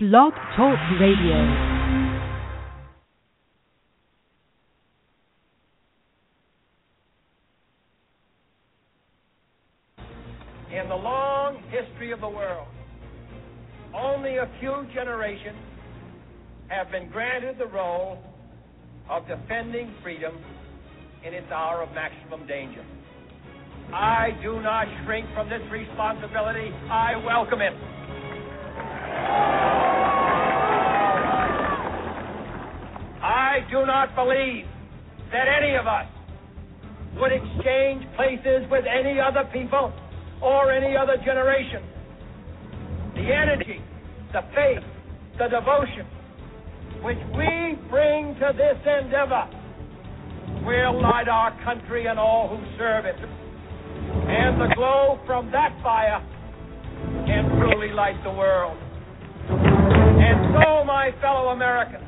Blog Talk Radio. In the long history of the world, only a few generations have been granted the role of defending freedom in its hour of maximum danger. I do not shrink from this responsibility. I welcome it. I do not believe that any of us would exchange places with any other people or any other generation. The energy, the faith, the devotion which we bring to this endeavor will light our country and all who serve it. And the glow from that fire can truly light the world. And so, my fellow Americans,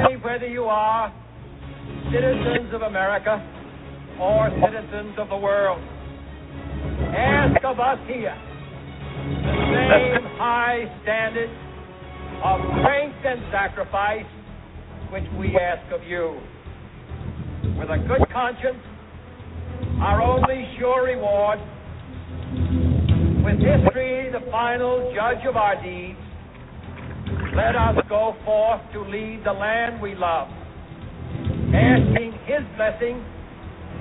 Finally, whether you are citizens of America or citizens of the world, ask of us here the same high standard of strength and sacrifice which we ask of you. With a good conscience, our only sure reward, with history the final judge of our deeds, let us go forth to lead the land we love, asking His blessing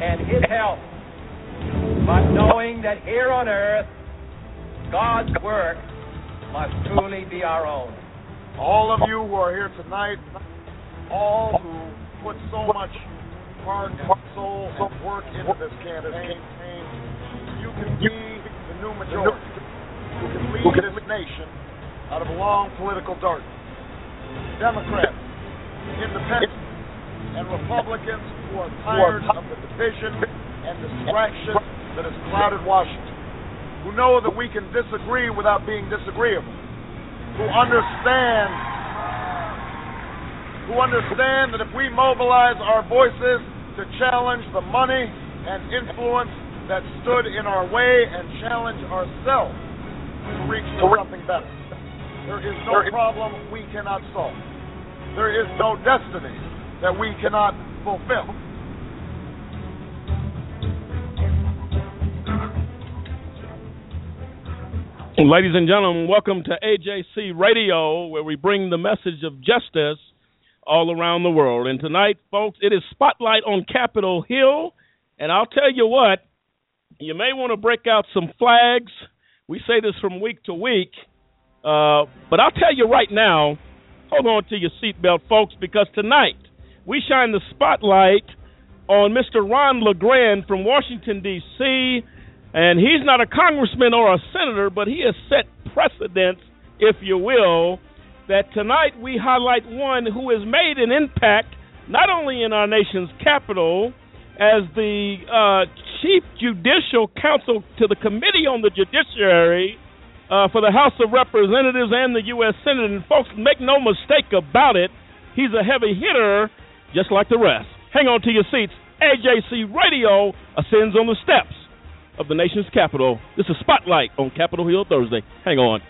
and His help, but knowing that here on earth, God's work must truly be our own. All of you who are here tonight, all who put so much heart and soul and work into this campaign, you can be the new majority. Who can lead this nation out of a long political darkness. Democrats, independents, and Republicans who are tired of the division and distraction that has clouded Washington, who know that we can disagree without being disagreeable, who understand who understand that if we mobilize our voices to challenge the money and influence that stood in our way and challenge ourselves to reach for something better. There is no problem we cannot solve. There is no destiny that we cannot fulfill. Ladies and gentlemen, welcome to AJC Radio, where we bring the message of justice all around the world. And tonight, folks, it is Spotlight on Capitol Hill. And I'll tell you what, you may want to break out some flags. We say this from week to week. Uh, but I'll tell you right now, hold on to your seatbelt, folks, because tonight we shine the spotlight on Mr. Ron LeGrand from Washington, D.C., and he's not a congressman or a senator, but he has set precedents, if you will, that tonight we highlight one who has made an impact not only in our nation's capital as the uh, chief judicial counsel to the Committee on the Judiciary uh, for the House of Representatives and the U.S. Senate. And folks, make no mistake about it, he's a heavy hitter just like the rest. Hang on to your seats. AJC Radio ascends on the steps of the nation's capital. This is Spotlight on Capitol Hill Thursday. Hang on.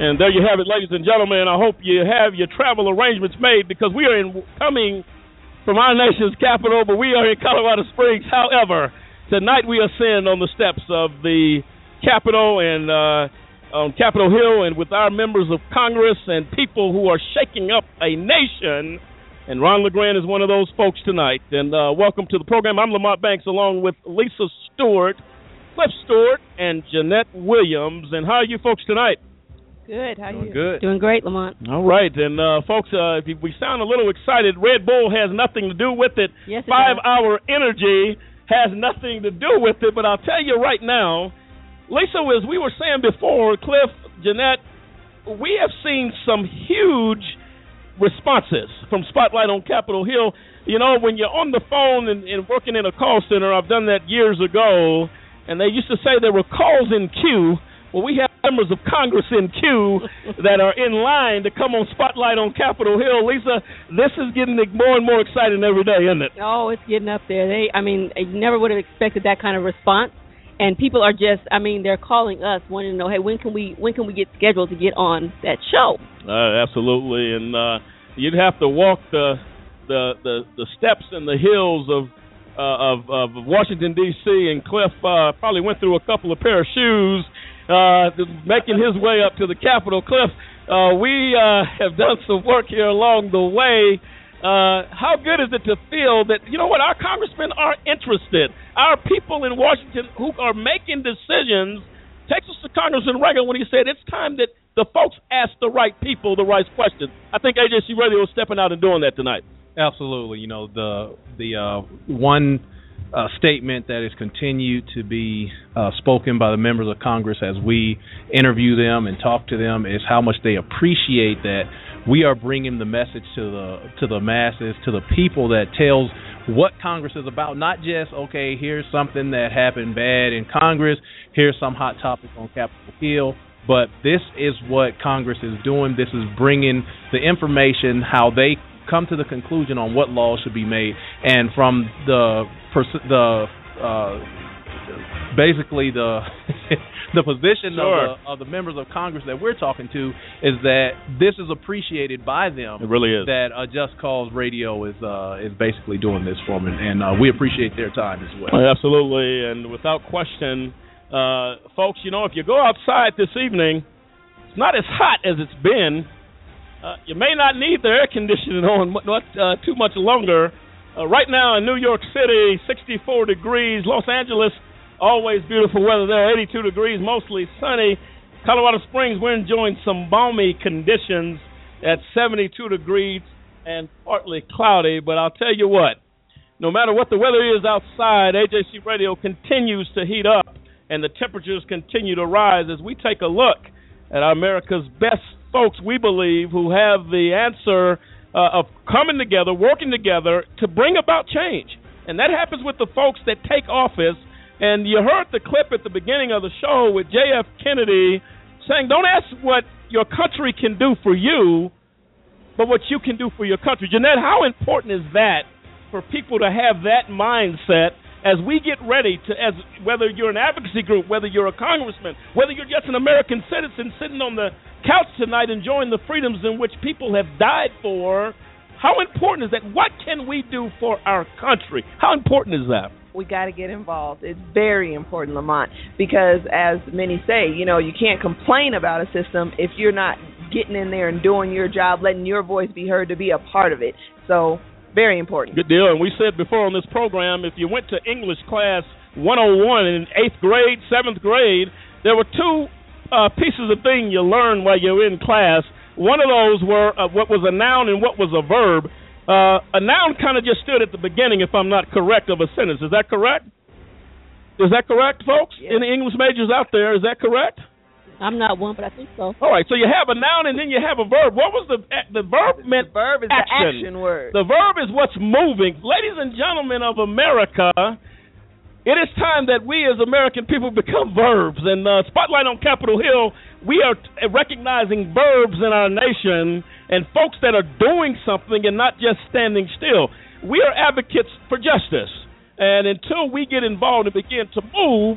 And there you have it, ladies and gentlemen. I hope you have your travel arrangements made because we are in, coming from our nation's capital, but we are in Colorado Springs. However, tonight we ascend on the steps of the Capitol and uh, on Capitol Hill, and with our members of Congress and people who are shaking up a nation. And Ron LeGrand is one of those folks tonight. And uh, welcome to the program. I'm Lamont Banks, along with Lisa Stewart, Cliff Stewart, and Jeanette Williams. And how are you folks tonight? Good. How Doing you? good. Doing great, Lamont. All right, and uh, folks, uh, if we sound a little excited, Red Bull has nothing to do with it. Yes, it Five does. Hour Energy has nothing to do with it. But I'll tell you right now, Lisa, as we were saying before, Cliff, Jeanette, we have seen some huge responses from Spotlight on Capitol Hill. You know, when you're on the phone and, and working in a call center, I've done that years ago, and they used to say there were calls in queue. Well, we have members of Congress in queue that are in line to come on Spotlight on Capitol Hill. Lisa, this is getting more and more exciting every day, isn't it? Oh, it's getting up there. They, I mean, I never would have expected that kind of response. And people are just, I mean, they're calling us wanting to know, hey, when can we, when can we get scheduled to get on that show? Uh, absolutely, and uh, you'd have to walk the the the, the steps and the hills of uh, of, of Washington D.C. and Cliff uh, probably went through a couple of pair of shoes, uh, making his way up to the Capitol. Cliff, uh, we uh, have done some work here along the way. Uh, how good is it to feel that you know what our congressmen are interested? Our people in Washington who are making decisions. Texas Congressman Reagan when he said it's time that the folks ask the right people the right questions. I think AJC Radio is stepping out and doing that tonight. Absolutely. You know, the the uh, one uh, statement that is continued to be uh, spoken by the members of Congress as we interview them and talk to them is how much they appreciate that we are bringing the message to the to the masses, to the people that tells what Congress is about. Not just okay, here's something that happened bad in Congress. Here's some hot topics on Capitol Hill. But this is what Congress is doing. This is bringing the information, how they come to the conclusion on what laws should be made, and from the pers- the uh, basically the the position Sure. of, the, of the members of Congress that we're talking to is that this is appreciated by them. It really is. That uh, Just Cause Radio is uh, is basically doing this for them, and uh, we appreciate their time as well. Well, absolutely, and without question, uh, folks, you know, if you go outside this evening, it's not as hot as it's been. Uh, you may not need the air conditioning on not uh, too much longer. Uh, right now in New York City, 64 degrees. Los Angeles, always beautiful weather there, 82 degrees, mostly sunny. Colorado Springs, we're enjoying some balmy conditions at 72 degrees and partly cloudy. But I'll tell you what, no matter what the weather is outside, AJC Radio continues to heat up and the temperatures continue to rise as we take a look at America's best folks, we believe, who have the answer uh, of coming together, working together to bring about change. And that happens with the folks that take office. And you heard the clip at the beginning of the show with J.F. Kennedy saying, Don't ask what your country can do for you, but what you can do for your country. Jeanette, how important is that for people to have that mindset as we get ready to as whether you're an advocacy group, whether you're a congressman, whether you're just an American citizen sitting on the couch tonight enjoying the freedoms in which people have died for, how important is that? What can we do for our country? How important is that? we got to get involved. It's very important, Lamont, because as many say, you know, you can't complain about a system if you're not getting in there and doing your job, letting your voice be heard to be a part of it. So, very important. Good deal. And we said before on this program, if you went to English class 101 in eighth grade, seventh grade, there were two uh, pieces of thing you learned while you were in class. One of those were uh, what was a noun and what was a verb. Uh, a noun kind of just stood at the beginning, if I'm not correct, of a sentence. Is that correct? Is that correct, folks? Yes. Any English majors out there? Is that correct? I'm not one, but I think so. All right. So you have a noun and then you have a verb. What was the the verb meant? The verb is action. the action word. The verb is what's moving. Ladies and gentlemen of America, it is time that we as American people become verbs. And uh, Spotlight on Capitol Hill, we are t- recognizing verbs in our nation and folks that are doing something and not just standing still. We are advocates for justice. And until we get involved and begin to move,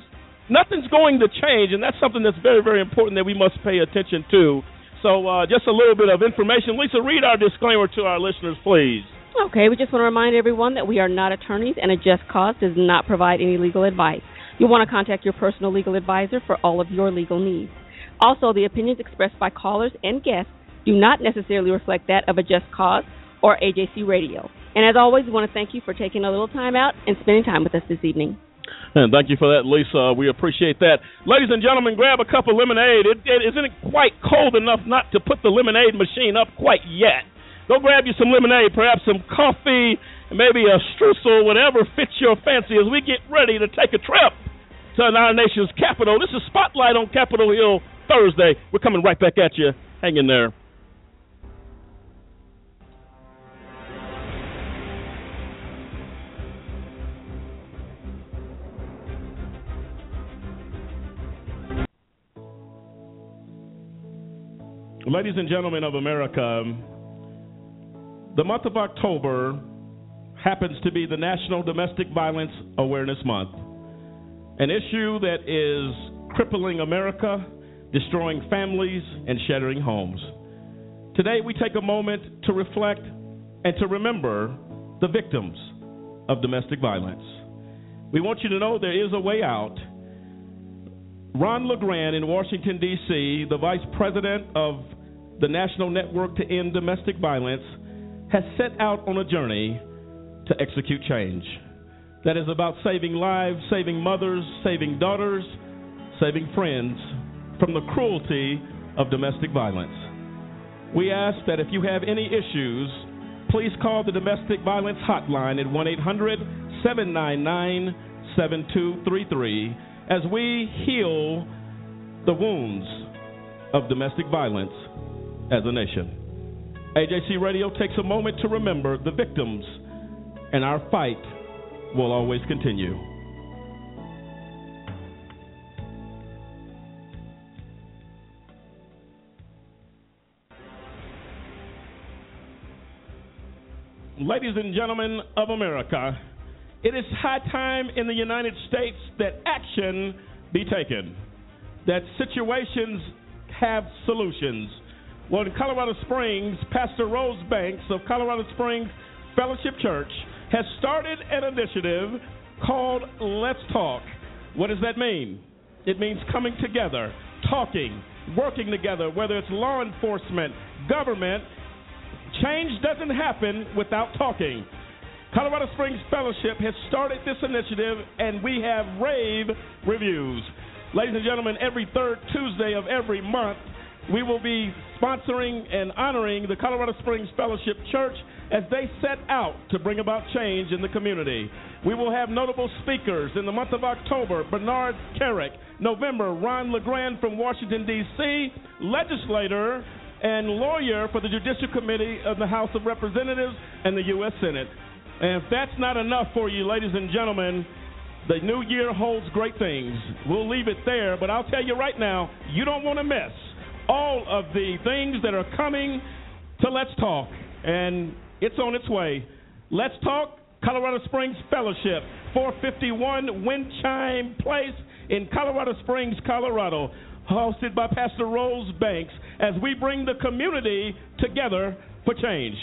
nothing's going to change. And that's something that's very, very important that we must pay attention to. So, uh, just a little bit of information. Lisa, read our disclaimer to our listeners, please. Okay, we just want to remind everyone that we are not attorneys and a just cause does not provide any legal advice. You'll want to contact your personal legal advisor for all of your legal needs. Also, the opinions expressed by callers and guests do not necessarily reflect that of a just cause or AJC Radio. And as always, we want to thank you for taking a little time out and spending time with us this evening. And thank you for that, Lisa. We appreciate that. Ladies and gentlemen, grab a cup of lemonade. It, it isn't quite cold enough not to put the lemonade machine up quite yet. Go grab you some lemonade, perhaps some coffee, maybe a streusel, whatever fits your fancy as we get ready to take a trip to our nation's capital. This is Spotlight on Capitol Hill Thursday. We're coming right back at you. Hang in there. Ladies and gentlemen of America, the month of October happens to be the National Domestic Violence Awareness Month, an issue that is crippling America, destroying families, and shattering homes. Today, we take a moment to reflect and to remember the victims of domestic violence. We want you to know there is a way out. Ron LeGrand in Washington, D.C., the vice president of the National Network to End Domestic Violence, has set out on a journey to execute change. That is about saving lives, saving mothers, saving daughters, saving friends from the cruelty of domestic violence. We ask that if you have any issues, please call the Domestic Violence Hotline at 1 800 799 7233 as we heal the wounds of domestic violence as a nation. AJC Radio takes a moment to remember the victims, and our fight will always continue. Ladies and gentlemen of America, it is high time in the United States that action be taken, that situations have solutions. Well, in Colorado Springs, Pastor Rose Banks of Colorado Springs Fellowship Church has started an initiative called Let's Talk. What does that mean? It means coming together, talking, working together, whether it's law enforcement, government. Change doesn't happen without talking. Colorado Springs Fellowship has started this initiative, and we have rave reviews. Ladies and gentlemen, every third Tuesday of every month, we will be sponsoring and honoring the Colorado Springs Fellowship Church as they set out to bring about change in the community. We will have notable speakers in the month of October Bernard Kerik, November, Ron LeGrand from Washington, D.C., legislator and lawyer for the Judicial Committee of the House of Representatives and the U.S. Senate. And if that's not enough for you, ladies and gentlemen, the new year holds great things. We'll leave it there, but I'll tell you right now, you don't want to miss all of the things that are coming to Let's Talk. And it's on its way. Let's Talk, Colorado Springs Fellowship, 451 Wind Chime Place in Colorado Springs, Colorado, hosted by Pastor Rose Banks as we bring the community together for change.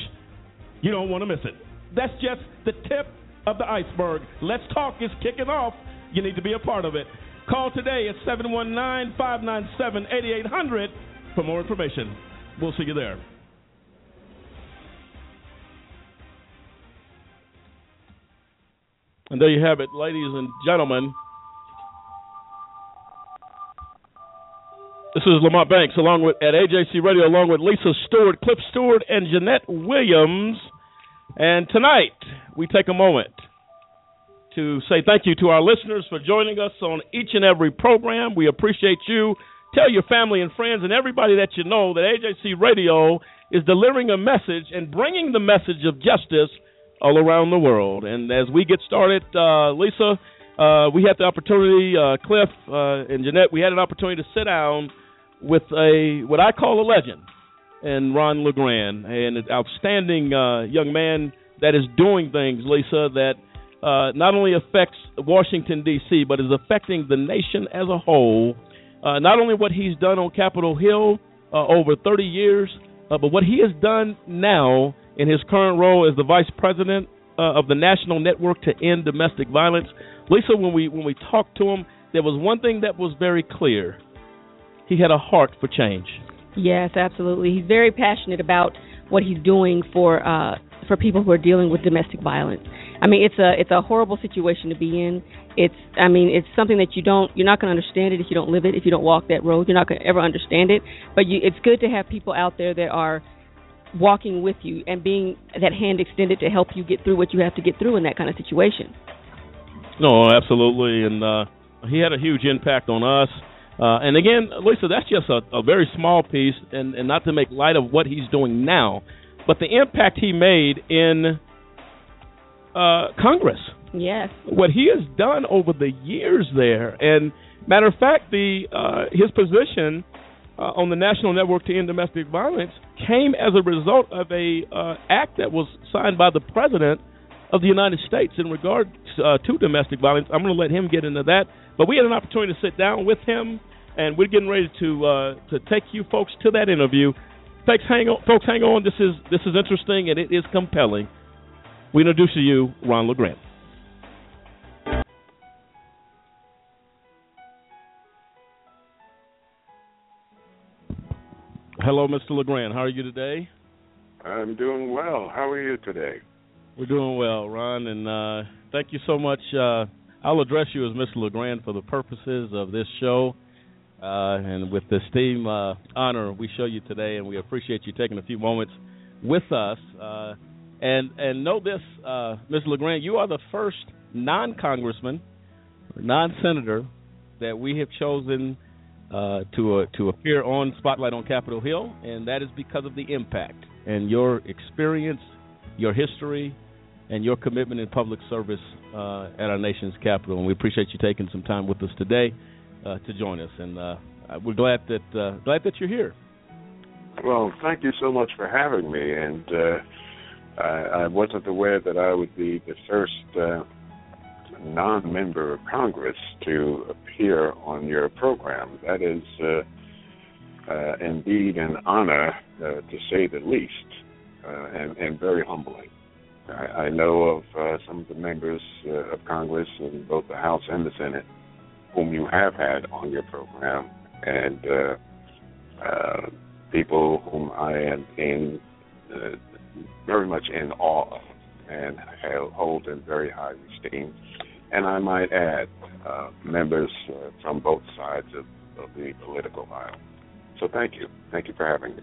You don't want to miss it. That's just the tip of the iceberg. Let's Talk is kicking off. You need to be a part of it. Call today at 719 597 8800 for more information. We'll see you there. And there you have it, ladies and gentlemen. This is Lamont Banks along with at AJC Radio along with Lisa Stewart, Cliff Stewart, and Jeanette Williams. And tonight we take a moment to say thank you to our listeners for joining us on each and every program. We appreciate you. Tell your family and friends and everybody that you know that AJC Radio is delivering a message and bringing the message of justice all around the world. And as we get started, uh, Lisa, uh, we had the opportunity, uh, Cliff uh, and Jeanette, we had an opportunity to sit down with a what I call a legend, and Ron LeGrand, and an outstanding uh, young man that is doing things, Lisa, that uh, not only affects Washington D.C. but is affecting the nation as a whole. Uh, not only what he's done on Capitol Hill uh, over 30 years, uh, but what he has done now in his current role as the vice president uh, of the National Network to End Domestic Violence. Lisa, when we when we talked to him, there was one thing that was very clear. He had a heart for change. Yes, absolutely. He's very passionate about what he's doing for uh, for people who are dealing with domestic violence. I mean, it's a it's a horrible situation to be in, it's I mean it's something that you don't you're not going to understand it if you don't live it if you don't walk that road you're not going to ever understand it but you it's good to have people out there that are walking with you and being that hand extended to help you get through what you have to get through in that kind of situation. No, absolutely, and uh, he had a huge impact on us. Uh, and again, Lisa, that's just a, a very small piece, and, and not to make light of what he's doing now, but the impact he made in uh, Congress. Yes. What he has done over the years there, and matter of fact, the uh, his position uh, on the National Network to End Domestic Violence came as a result of a uh, act that was signed by the president of the United States in regard uh, to domestic violence. I'm going to let him get into that, but we had an opportunity to sit down with him, and we're getting ready to uh, to take you folks to that interview. Folks, hang on, folks, hang on. This is this is interesting and it is compelling. We introduce to you Ron LeGrand. Hello, Mr. LeGrand. How are you today? I'm doing well. How are you today? We're doing well, Ron, and uh, thank you so much. Uh, I'll address you as Mr. LeGrand for the purposes of this show. Uh, and with this team uh, honor we show you today, and we appreciate you taking a few moments with us. Uh, and and know this, uh, Mr. LeGrand, you are the first non-congressman, non-senator that we have chosen uh, to uh, to appear on Spotlight on Capitol Hill, and that is because of the impact and your experience, your history, and your commitment in public service uh, at our nation's capital. And we appreciate you taking some time with us today uh, to join us. And uh, we're glad that uh, glad that you're here. Well, thank you so much for having me. And I, I, wasn't aware that I would be the first non-member of Congress to appear on your program. That is uh, uh, indeed an honor, uh, to say the least, uh, and, and, very humbling. I, I know of uh, some of the members uh, of Congress in both the House and the Senate whom you have had on your program, and people whom I am in very much in awe of and hold in very high esteem and I might add, uh, members uh, from both sides of, of, the political aisle. So thank you. Thank you for having me.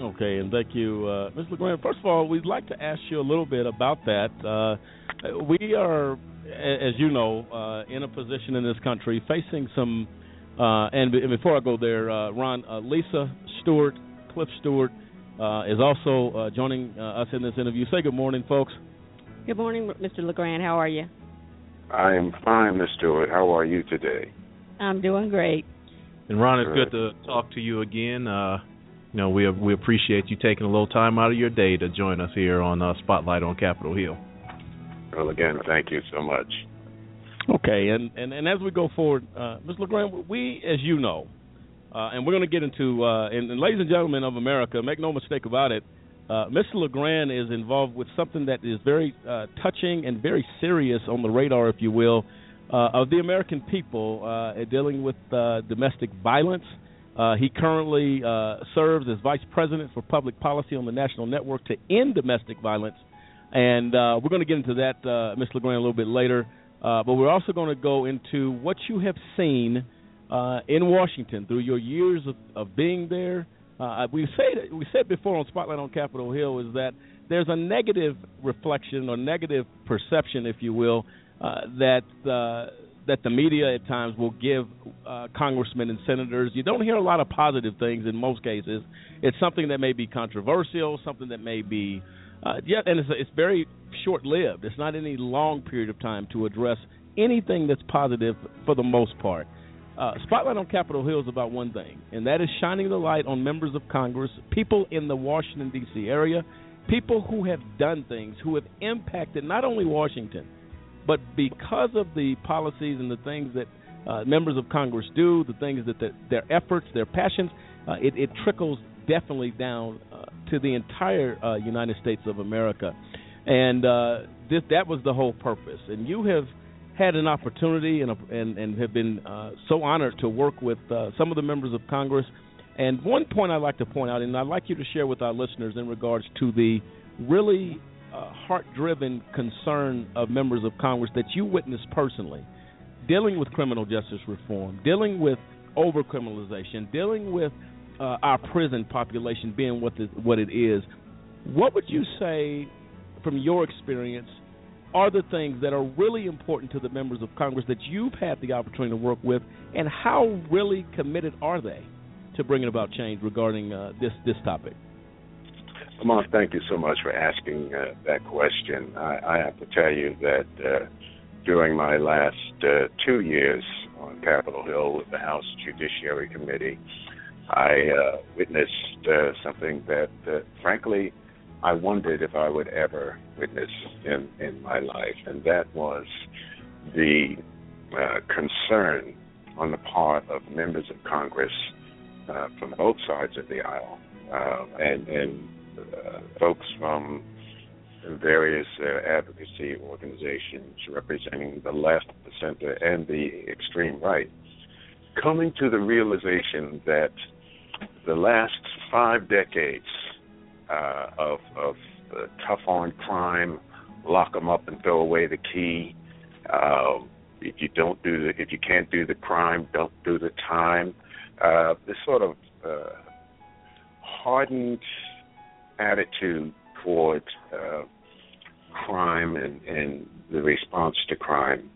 Okay, and thank you, uh, Ms. LeGrand. First of all, we'd like to ask you a little bit about that. Uh, we are, as you know, uh, in a position in this country facing some, uh, and, and, before I go there, Ron, Lisa Stewart, Cliff Stewart, is also joining us in this interview. Say good morning, folks. Good morning, Mr. LeGrand. How are you? I am fine, Miss Stewart. How are you today? I'm doing great. And Ron, it's good, good to talk to you again. Uh, you know, we we appreciate you taking a little time out of your day to join us here on uh, Spotlight on Capitol Hill. Well, again, thank you so much. Okay, and and, and as we go forward, uh, Ms. LeGrand, we, as you know, uh, and we're going to get into, uh, and, and ladies and gentlemen of America, make no mistake about it, uh, Mr. LeGrand is involved with something that is very uh, touching and very serious on the radar, if you will, uh, of the American people uh, dealing with domestic violence. He currently serves as Vice President for Public Policy on the National Network to End Domestic Violence. And we're going to get into that, uh, Mr. LeGrand, a little bit later. but we're also going to go into what you have seen in Washington through your years of, of being there uh, we say we said before on Spotlight on Capitol Hill is that there's a negative reflection or negative perception, if you will, uh, that uh, that the media at times will give uh, congressmen and senators. You don't hear a lot of positive things in most cases. It's something that may be controversial, something that may be uh, yeah, and it's it's very short lived. It's not any long period of time to address anything that's positive for the most part. Uh, Spotlight on Capitol Hill is about one thing, and that is shining the light on members of Congress, people in the Washington, D.C. area, people who have done things, who have impacted not only Washington, but because of the policies and the things that uh, members of Congress do, the things that the, their efforts, their passions, uh, it, it, trickles definitely down uh, to the entire uh, United States of America. And uh, that was the whole purpose. And you have had an opportunity and and, and have been uh, so honored to work with uh, some of the members of Congress. And one point I'd like to point out, and I'd like you to share with our listeners in regards to the really uh, heart-driven concern of members of Congress that you witnessed personally, dealing with criminal justice reform, dealing with overcriminalization, dealing with uh, our prison population being what the, what it is, what would you say, from your experience, are the things that are really important to the members of Congress that you've had the opportunity to work with, and how really committed are they to bringing about change regarding uh, this this topic? Lamont, thank you so much for asking uh, that question. I, I, have to tell you that uh, during my last uh, two years on Capitol Hill with the House Judiciary Committee, I uh, witnessed uh, something that, frankly, I wondered if I would ever witness in, in my life, and that was the uh, concern on the part of members of Congress uh, from both sides of the aisle uh, and, and uh, folks from various uh, advocacy organizations representing the left, the center, and the extreme right, coming to the realization that the last five decades uh, of of uh, tough on crime, lock them up and throw away the key. Uh, if you don't do the, if you can't do the crime, don't do the time. Uh, this sort of uh, hardened attitude toward uh, crime and, and the response to crime.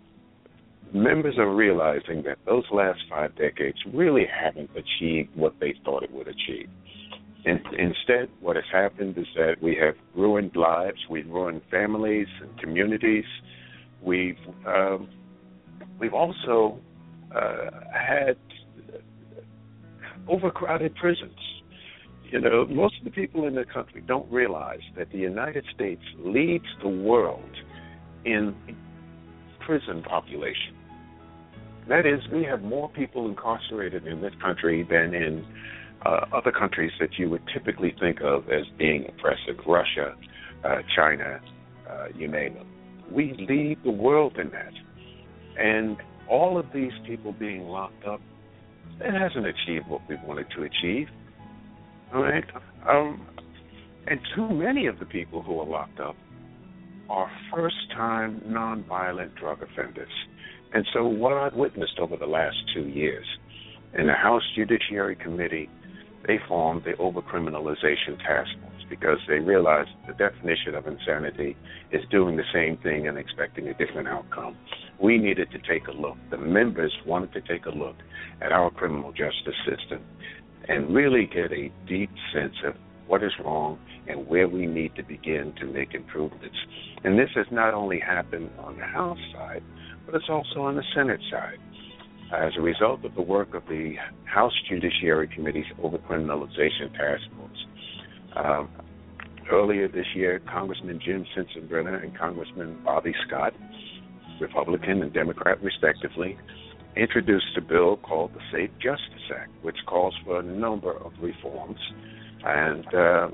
Members are realizing that those last five decades really haven't achieved what they thought it would achieve. In, instead, what has happened is that we have ruined lives, we've ruined families and communities. We've um, we've also uh, had overcrowded prisons. You know, most of the people in the country don't realize that the United States leads the world in prison population. That is, we have more people incarcerated in this country than in uh, other countries that you would typically think of as being oppressive, Russia, uh, China, uh, you name it. We lead the world in that. And all of these people being locked up, it hasn't achieved what we wanted to achieve. All right? Um, and too many of the people who are locked up are first time nonviolent drug offenders. And so, what I've witnessed over the last two years in the House Judiciary Committee they formed the Overcriminalization Task Force because they realized the definition of insanity is doing the same thing and expecting a different outcome. We needed to take a look. The members wanted to take a look at our criminal justice system and really get a deep sense of what is wrong and where we need to begin to make improvements. And this has not only happened on the House side, but it's also on the Senate side as a result of the work of the House Judiciary Committee's Overcriminalization Task Force. Um, earlier this year, Congressman Jim Sensenbrenner and Congressman Bobby Scott, Republican and Democrat respectively, introduced a bill called the Safe Justice Act, which calls for a number of reforms. And uh,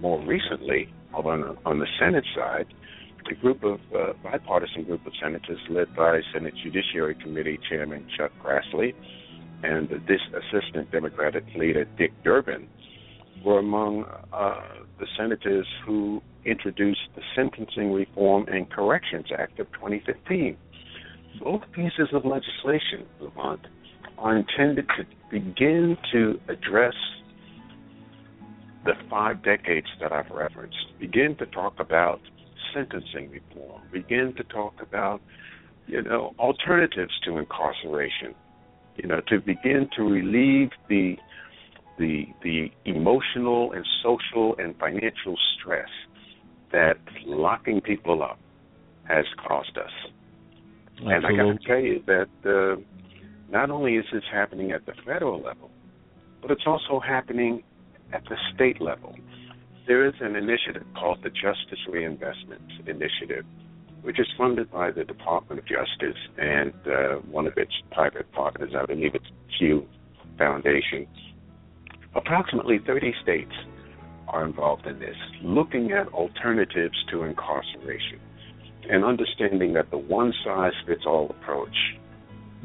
more recently, on, on the Senate side, a group of uh, bipartisan group of senators led by Senate Judiciary Committee Chairman Chuck Grassley and this assistant Democratic leader Dick Durbin were among uh, the senators who introduced the Sentencing Reform and Corrections Act of 2015. Both pieces of legislation, Lamont, are intended to begin to address the five decades that I've referenced, begin to talk about sentencing reform, begin to talk about, you know, alternatives to incarceration, you know, to begin to relieve the the the emotional and social and financial stress that locking people up has caused us. Absolutely. And I got to tell you that uh, not only is this happening at the federal level, but it's also happening at the state level there is an initiative called the Justice Reinvestment Initiative, which is funded by the Department of Justice and uh, one of its private partners, I believe it's Pew Foundation. Approximately 30 states are involved in this, looking at alternatives to incarceration and understanding that the one size fits all approach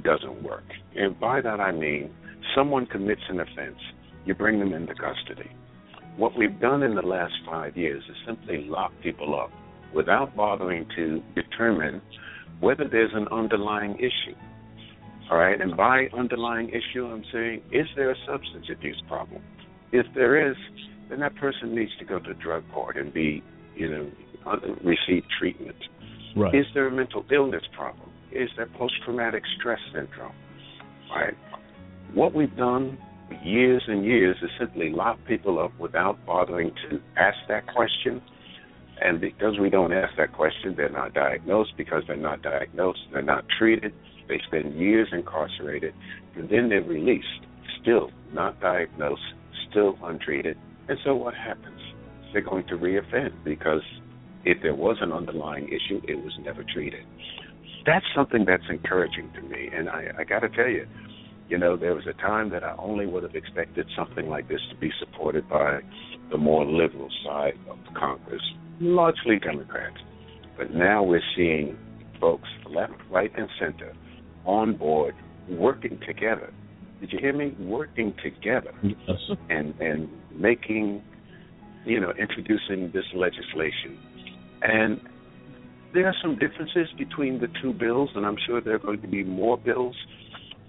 doesn't work. And by that I mean someone commits an offense, you bring them into custody what we've done in the last five years is simply lock people up without bothering to determine whether there's an underlying issue. All right, and by underlying issue, I'm saying, is there a substance abuse problem? If there is, then that person needs to go to drug court and be, you know, uh, receive treatment. Right. Is there a mental illness problem? Is there post traumatic stress syndrome? All right. What we've done years and years is simply lock people up without bothering to ask that question. And because we don't ask that question, they're not diagnosed. Because they're not diagnosed, they're not treated. They spend years incarcerated, and then they're released, still not diagnosed, still untreated. And so what happens? They're going to reoffend because if there was an underlying issue, it was never treated. That's something that's encouraging to me. And I, I got to tell you, you know, there was a time that I only would have expected something like this to be supported by the more liberal side of Congress, largely Democrats. But now we're seeing folks left, right, and center on board working together. Did you hear me? Working together Yes. and and making, you know, introducing this legislation. And there are some differences between the two bills, and I'm sure there are going to be more bills.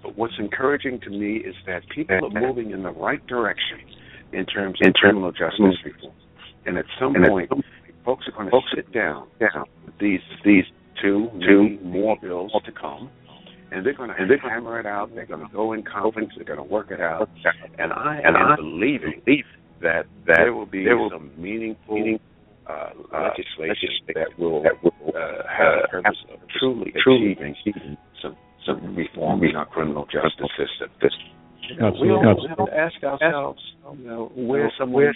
But what's encouraging to me is that people are moving in the right direction in terms of criminal justice reform. And at some point, folks are going to sit down with these these two, two more bills to come, and they're going to and they're going to hammer it out. They're going to go in conference. They're going to work it out. And I and am believing that that there will be some meaningful uh, legislation that will that uh, have the purpose of truly achieving some some reform in our criminal justice system. You know, we Absolutely. all have to ask ourselves, you know, where someone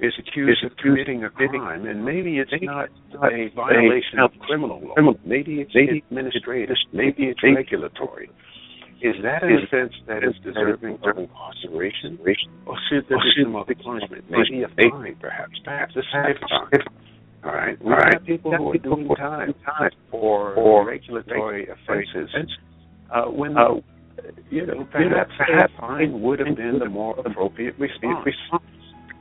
is accused of committing a crime, and maybe it's not a violation of criminal law. Maybe it's administrative. Maybe it's regulatory. Is that an offense that is deserving of incarceration, or should there be some other punishment? Maybe a fine, perhaps, perhaps a sniff time. All right, we have people who are doing time time for for regulatory offenses. Uh, when uh, you know, perhaps a fine would have been the more appropriate response.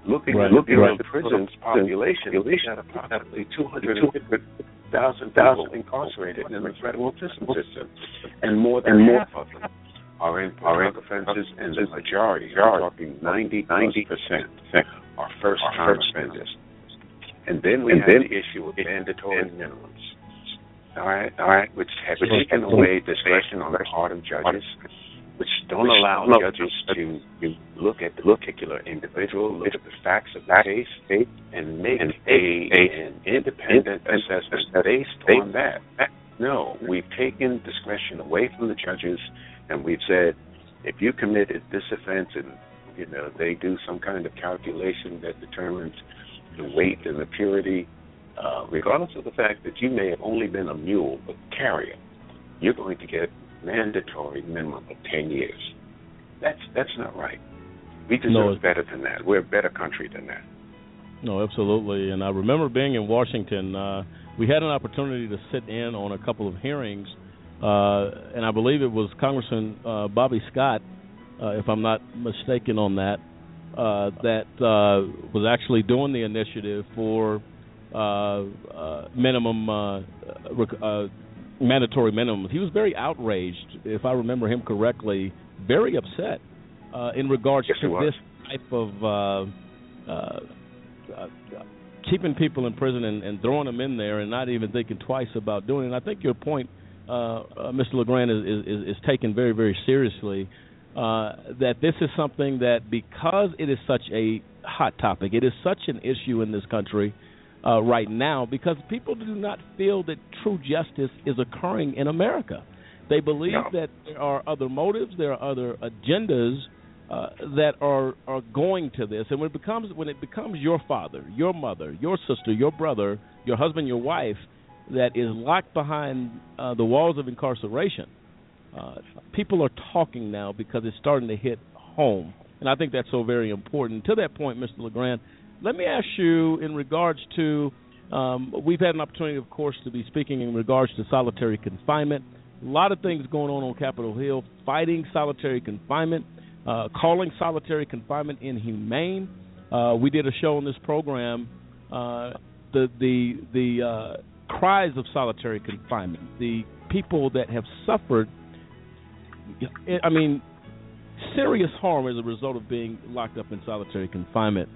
Looking Right, looking right. at the prison's population, we got approximately 250,000 people incarcerated in the federal prison system, and more than half of them are in drug offenses, and the majority, we're talking 90 percent, are first-time offenders. And then we have the issue of mandatory minimums. All right, all right, which has taken away discretion on the part of judges, which don't allow judges to look at the particular individual, look at the facts of the case, and make a, an independent assessment based on that. No, we've taken discretion away from the judges, and we've said, if you committed this offense, and you know they do some kind of calculation that determines the weight and the purity, uh, regardless of the fact that you may have only been a mule, but carrier, you're going to get mandatory minimum of 10 years. That's that's not right. We deserve No. better than that. We're a better country than that. No, absolutely. And I remember being in Washington. Uh, we had an opportunity to sit in on a couple of hearings, uh, and I believe it was Congressman uh, Bobby Scott, uh, if I'm not mistaken on that, uh, that uh, was actually doing the initiative for uh, uh, minimum uh, rec- uh, mandatory minimums. He was very outraged, if I remember him correctly, very upset uh, in regards Yes, to this type of. Uh, uh, uh, keeping people in prison and, and throwing them in there and not even thinking twice about doing it. And I think your point, uh, uh, Mr. LeGrand, is, is, is taken very, very seriously. Uh, that this is something that because it is such a hot topic, it is such an issue in this country uh, right now because people do not feel that true justice is occurring in America. They believe No. that there are other motives, there are other agendas uh, that are are going to this, and when it becomes when it becomes your father, your mother, your sister, your brother, your husband, your wife that is locked behind uh, the walls of incarceration, uh, people are talking now because it's starting to hit home, and I think that's so very important. To that point, Mr. LeGrand, let me ask you in regards to um, we've had an opportunity, of course, to be speaking in regards to solitary confinement. A lot of things going on on Capitol Hill, fighting solitary confinement, uh, calling solitary confinement inhumane. Uh, we did a show on this program uh, the the the uh, cries of solitary confinement, the people that have suffered. I mean, serious harm as a result of being locked up in solitary confinement.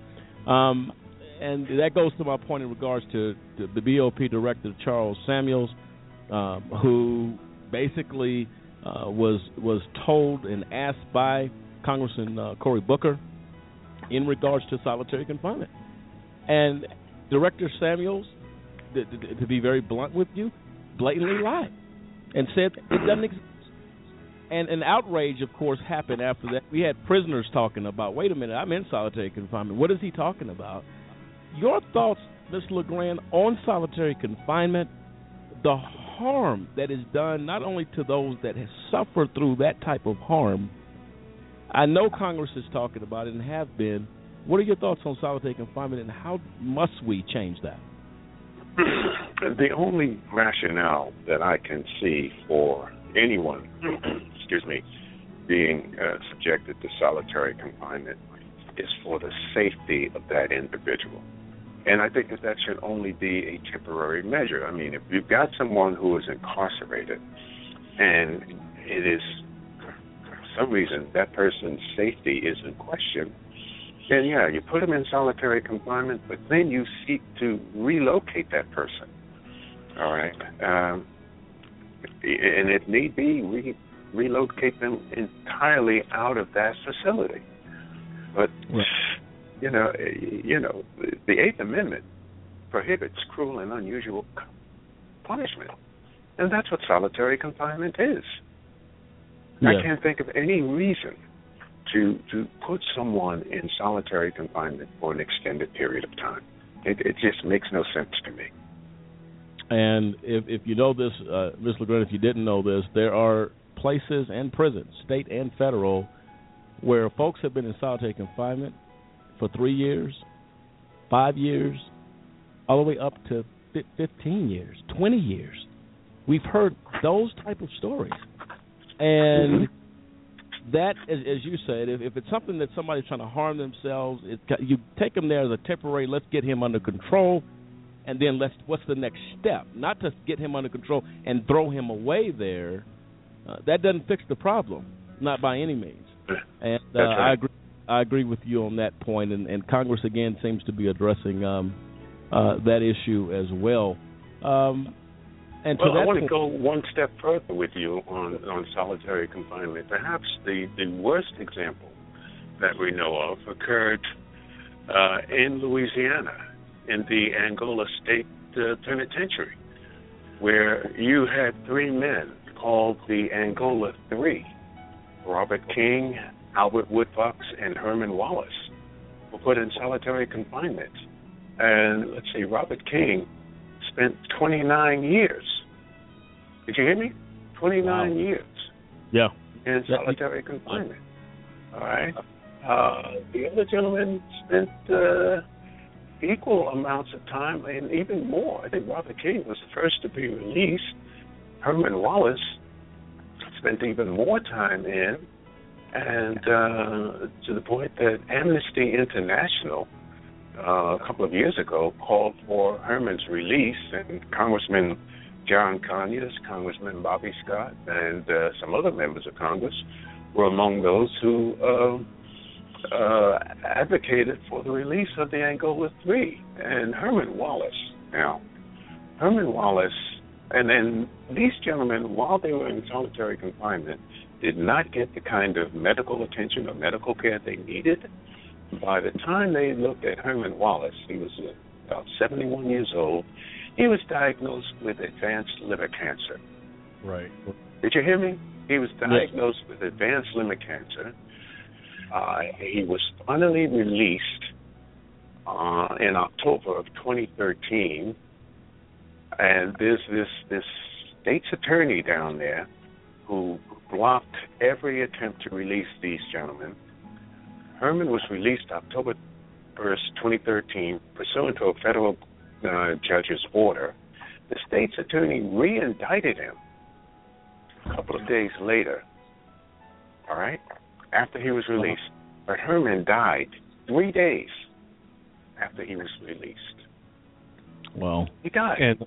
Um, and that goes to my point in regards to, to the BOP director Charles Samuels, um, who basically uh, was was told and asked by Congressman uh, Cory Booker in regards to solitary confinement, and Director Samuels, to, to, to be very blunt with you, blatantly lied and said it doesn't. And an outrage, of course, happened after that. We had prisoners talking about, wait a minute, I'm in solitary confinement. What is he talking about? Your thoughts, Mr. LeGrand, on solitary confinement, the harm that is done not only to those that have suffered through that type of harm. I know Congress is talking about it and have been. What are your thoughts on solitary confinement and how must we change that? the only rationale that I can see for anyone, excuse me, being uh, subjected to solitary confinement is for the safety of that individual. And I think that that should only be a temporary measure. I mean, if you've got someone who is incarcerated and it is, for some reason, that person's safety is in question, then yeah, you put them in solitary confinement, but then you seek to relocate that person. All right. Um, and if need be, re- relocate them entirely out of that facility. But right you know, you know, the Eighth Amendment prohibits cruel and unusual punishment, and that's what solitary confinement is. Yeah. I can't think of any reason to to put someone in solitary confinement for an extended period of time. It, it just makes no sense to me. And if if you know this, uh, Ms. LeGrand, if you didn't know this, there are places and prisons, state and federal, where folks have been in solitary confinement for three years, five years, all the way up to 15 years, 20 years. We've heard those type of stories, and mm-hmm. that, as, as you said, if, if it's something that somebody's trying to harm themselves, it, you take them there as a temporary. Let's get him under control, and then let's. What's the next step? Not to get him under control and throw him away there. Uh, that doesn't fix the problem, not by any means. And uh, right. I agree. I agree with you on that point, and, and Congress again seems to be addressing um, uh, that issue as well. Um, and well, I want to go one step further with you on on solitary confinement. Perhaps the the worst example that we know of occurred uh, in Louisiana, in the Angola State uh, Penitentiary, where you had three men called the Angola Three: Robert King, Albert Woodfox and Herman Wallace were put in solitary confinement. And let's see, Robert King spent 29 years. Did you hear me? 29 wow. years. Yeah. In solitary confinement. All right. Uh, the other gentleman spent uh, equal amounts of time and even more. I think Robert King was the first to be released. Herman Wallace spent even more time in and uh, to the point that Amnesty International uh, a couple of years ago called for Herman's release, and Congressman John Conyers, Congressman Bobby Scott, and uh, some other members of Congress were among those who uh, uh, advocated for the release of the Angola Three and Herman Wallace. Now, Herman Wallace, and then these gentlemen, while they were in solitary confinement, did not get the kind of medical attention or medical care they needed. By the time they looked at Herman Wallace, he was about 71 years old, he was diagnosed with advanced liver cancer. Right. Did you hear me? He was diagnosed yes. with advanced liver cancer. Uh, he was finally released uh, in October of 2013, and there's this this state's attorney down there who blocked every attempt to release these gentlemen. Herman was released October 1st, 2013, pursuant to a federal uh, judge's order. The state's attorney re indicted him a couple of days later, all right, after he was released. But Herman died three days after he was released. Well, got it. And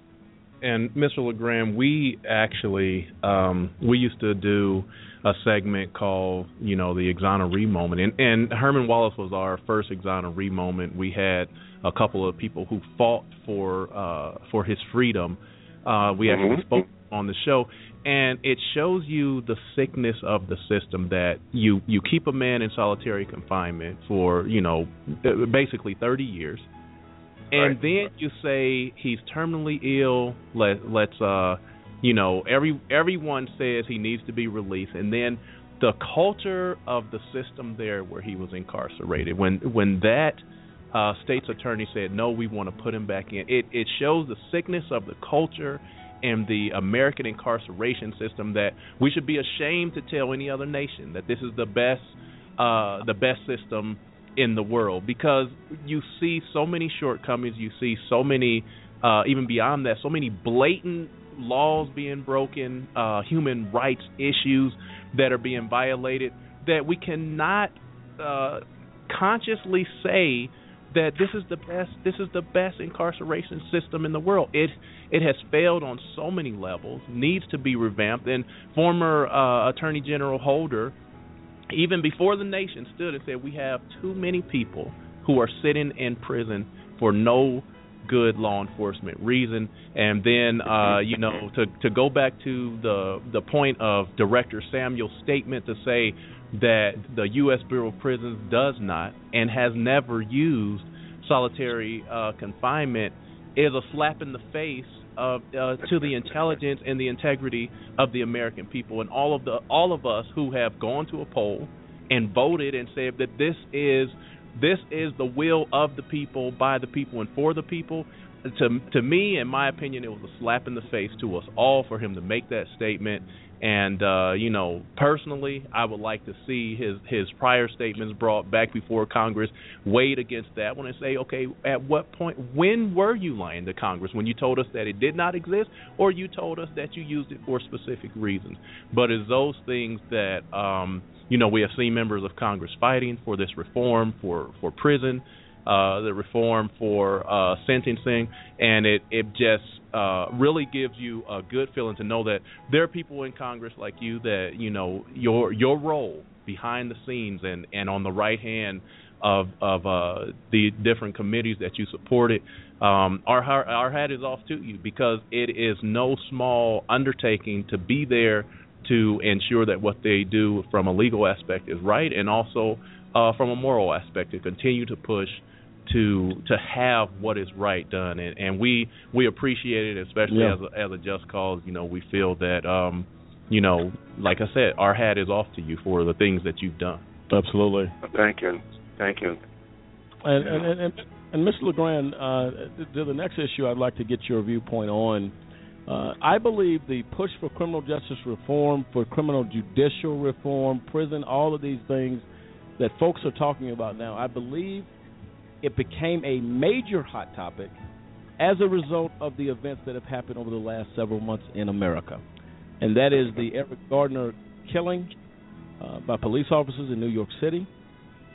and Mr. LeGrand, we actually um, we used to do a segment called you know the exoneree moment, and and Herman Wallace was our first exoneree moment. We had a couple of people who fought for uh, for his freedom. Uh, we actually Mhm. spoke on the show, and it shows you the sickness of the system that you you keep a man in solitary confinement for you know basically 30 years and Right. then you say he's terminally ill let let's uh you know every everyone says he needs to be released and then the culture of the system there where he was incarcerated when when that uh state's attorney said no we want to put him back in it it shows the sickness of the culture and the American incarceration system that we should be ashamed to tell any other nation that this is the best uh the best system in the world. Because you see so many shortcomings you see so many uh even beyond that so many blatant laws being broken uh human rights issues that are being violated that we cannot uh consciously say that this is the best this is the best incarceration system in the world. It it has failed on so many levels needs to be revamped. And former uh attorney general holder even before the nation stood and said we have too many people who are sitting in prison for no good law enforcement reason. And then uh you know to to go back to the the point of director Samuel's statement to say that the US Bureau of Prisons does not and has never used solitary uh confinement is a slap in the face of uh, to the intelligence and the integrity of the American people. And all of the all of us who have gone to a poll and voted and said that this is this is the will of the people by the people and for the people to to me in my opinion it was a slap in the face to us all for him to make that statement and uh you know personally I would like to see his his prior statements brought back before Congress weighed against that one and say okay at what point when were you lying to Congress? When you told us that it did not exist or you told us that you used it for specific reasons? But it's those things that um you know we have seen members of Congress fighting for this reform for for prison uh the reform for uh sentencing and it it just uh really gives you a good feeling to know that there are people in Congress like you that you know your your role behind the scenes and and on the right hand of of uh the different committees that you supported um our our hat is off to you because it is no small undertaking to be there to ensure that what they do from a legal aspect is right and also uh from a moral aspect to continue to push to to have what is right done and and we we appreciate it especially Yeah. as a, as a just cause you know we feel that um you know like I said our hat is off to you for the things that you've done absolutely. Thank you. Thank you. And and and, and, and Mr. LeGrand, uh, to the next issue, I'd like to get your viewpoint on. Uh, I believe the push for criminal justice reform, for criminal judicial reform, prison, all of these things that folks are talking about now, I believe it became a major hot topic as a result of the events that have happened over the last several months in America. And that is the Eric Gardner killing uh, by police officers in New York City,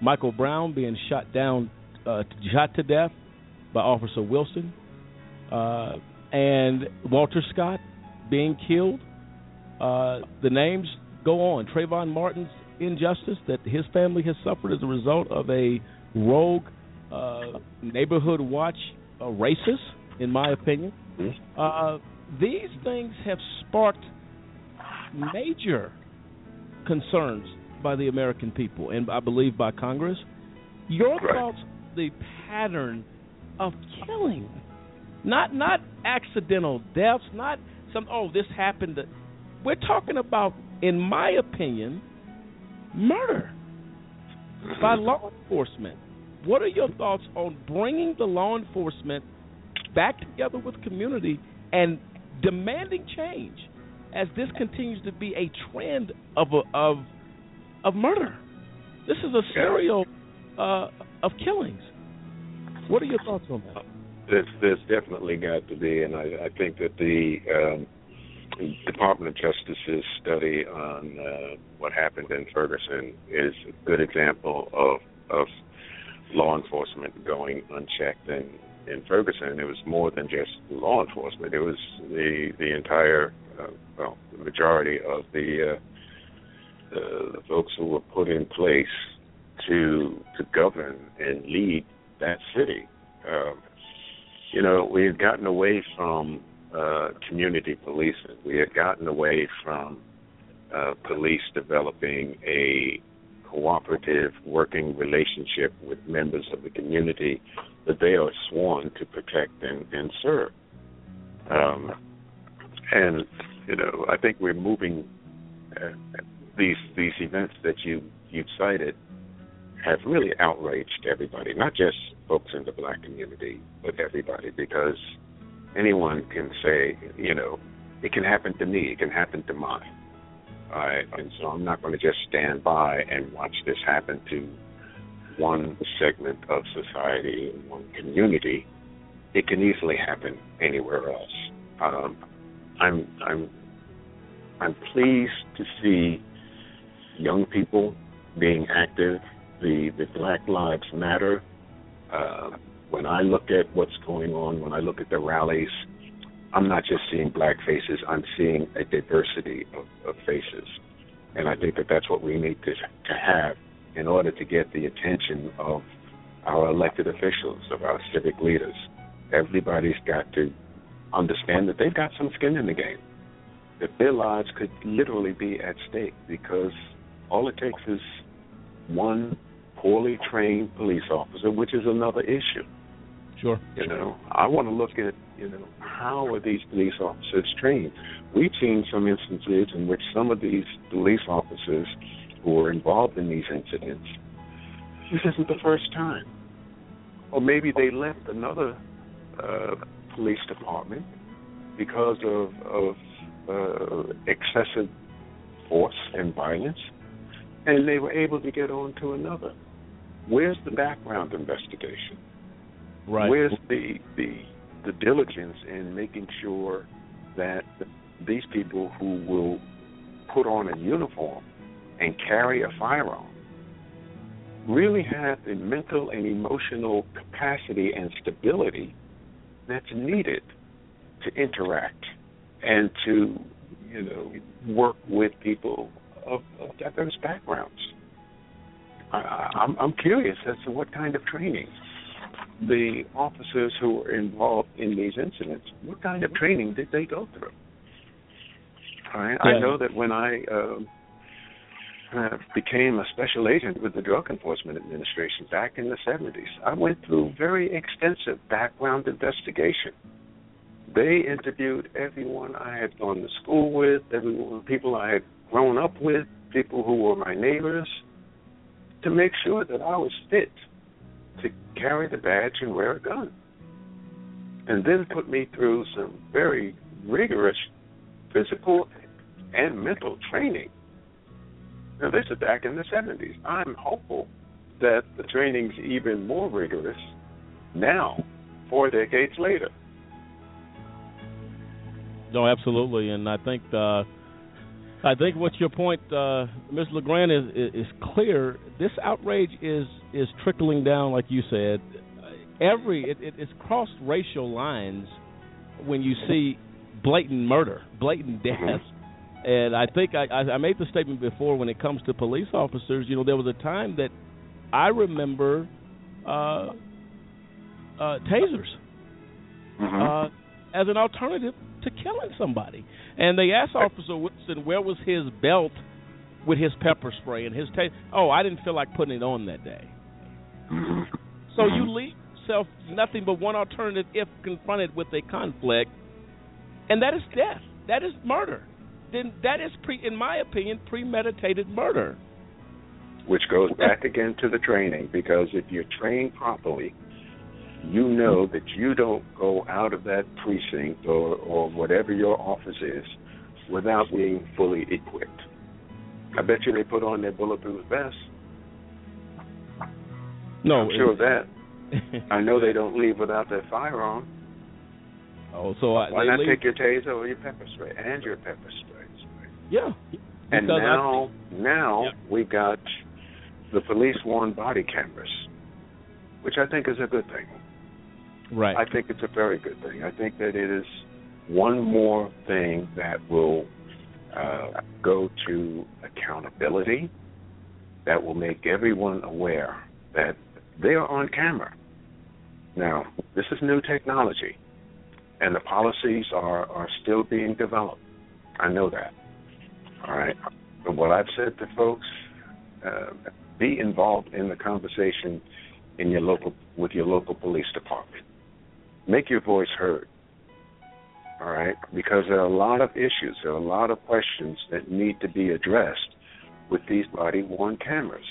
Michael Brown being shot down, uh, shot to death by Officer Wilson, uh, and Walter Scott being killed. Uh, the names go on. Trayvon Martin's injustice that his family has suffered as a result of a rogue uh, neighborhood watch uh, racist, in my opinion. Uh, these things have sparked major concerns by the American people and I believe by Congress. Your Right. thoughts the pattern of killing, not not accidental deaths, not some oh this happened. To, we're talking about, in my opinion, murder by law enforcement. What are your thoughts on bringing the law enforcement back together with community and demanding change as this continues to be a trend of a, of of murder? This is a serial uh, of killings. What are your thoughts on that? There's, there's definitely got to be, and I, I think that the um, Department of Justice's study on uh, what happened in Ferguson is a good example of of law enforcement going unchecked and in Ferguson, it was more than just law enforcement. It was the the entire, uh, well, the majority of the, uh, the the folks who were put in place to to govern and lead that city. Um, you know, we had gotten away from uh, community policing. We had gotten away from uh, police developing a cooperative working relationship with members of the community that they are sworn to protect and, and serve. Um, and you know, I think we're moving uh, these these events that you you've cited have really outraged everybody, not just folks in the black community, but everybody, because anyone can say, you know, it can happen to me, it can happen to mine. And so I'm not going to just stand by and watch this happen to one segment of society, and one community. It can easily happen anywhere else. Um, I'm I'm I'm pleased to see young people being active. The the Black Lives Matter. Uh, when I look at what's going on, when I look at the rallies, I'm not just seeing black faces. I'm seeing a diversity of, of faces, and I think that that's what we need to to have in order to get the attention of our elected officials, of our civic leaders. Everybody's got to understand that they've got some skin in the game. That their lives could literally be at stake because all it takes is one poorly trained police officer, which is another issue. Sure. You know, I want to look at, you know, how are these police officers trained? We've seen some instances in which some of these police officers who were involved in these incidents, this isn't the first time. Or maybe they left another uh, police department because of, of uh, excessive force and violence, and they were able to get on to another. Where's the background investigation? Right. Where's the the the diligence in making sure that these people who will put on a uniform and carry a firearm really have the mental and emotional capacity and stability that's needed to interact and to you know work with people of, of diverse backgrounds. I, I'm, I'm curious as to what kind of training the officers who were involved in these incidents, what kind of training did they go through? I, yeah. I know that when I um, uh, became a special agent with the Drug Enforcement Administration back in the 70s, I went through very extensive background investigation. They interviewed everyone I had gone to school with, everyone, people I had grown up with, people who were my neighbors, to make sure that I was fit to carry the badge and wear a gun. And then put me through some very rigorous physical and mental training. Now, this is back in the 70s. I'm hopeful that the training's even more rigorous now, four decades later. No, absolutely, and I think uh, I think what your point, uh, Ms. LeGrand, is, is, is clear. This outrage is is trickling down, like you said. Every it, it, it's crossed racial lines when you see blatant murder, blatant Mm-hmm. death. And I think I, I made the statement before when it comes to police officers. You know, there was a time that I remember uh, uh, tasers Mm-hmm. uh, as an alternative to killing somebody. And they asked Officer Wilson where was his belt with his pepper spray and his taser. Oh, I didn't feel like putting it on that day. Mm-hmm. So you leave yourself nothing but one alternative if confronted with a conflict, and that is death. That is murder. Then that is, pre, in my opinion, premeditated murder. Which goes back again to the training, because if you're trained properly, you know that you don't go out of that precinct or, or whatever your office is without being fully equipped. I bet you they put on their bulletproof vests. No, I'm sure of that. I know they don't leave without their firearm. Oh, so I, Why not leave, take your taser or your pepper spray and your pepper spray? Yeah. And Because I now, now we've got the police worn body cameras, which I think is a good thing. Right. I think it's a very good thing. I think that it is one more thing that will uh, go to accountability, that will make everyone aware that they are on camera. Now, this is new technology, and the policies are, are still being developed. I know that. All right. But what I've said to folks, uh, be involved in the conversation in your local with your local police department. Make your voice heard. All right, because there are a lot of issues, there are a lot of questions that need to be addressed with these body-worn cameras.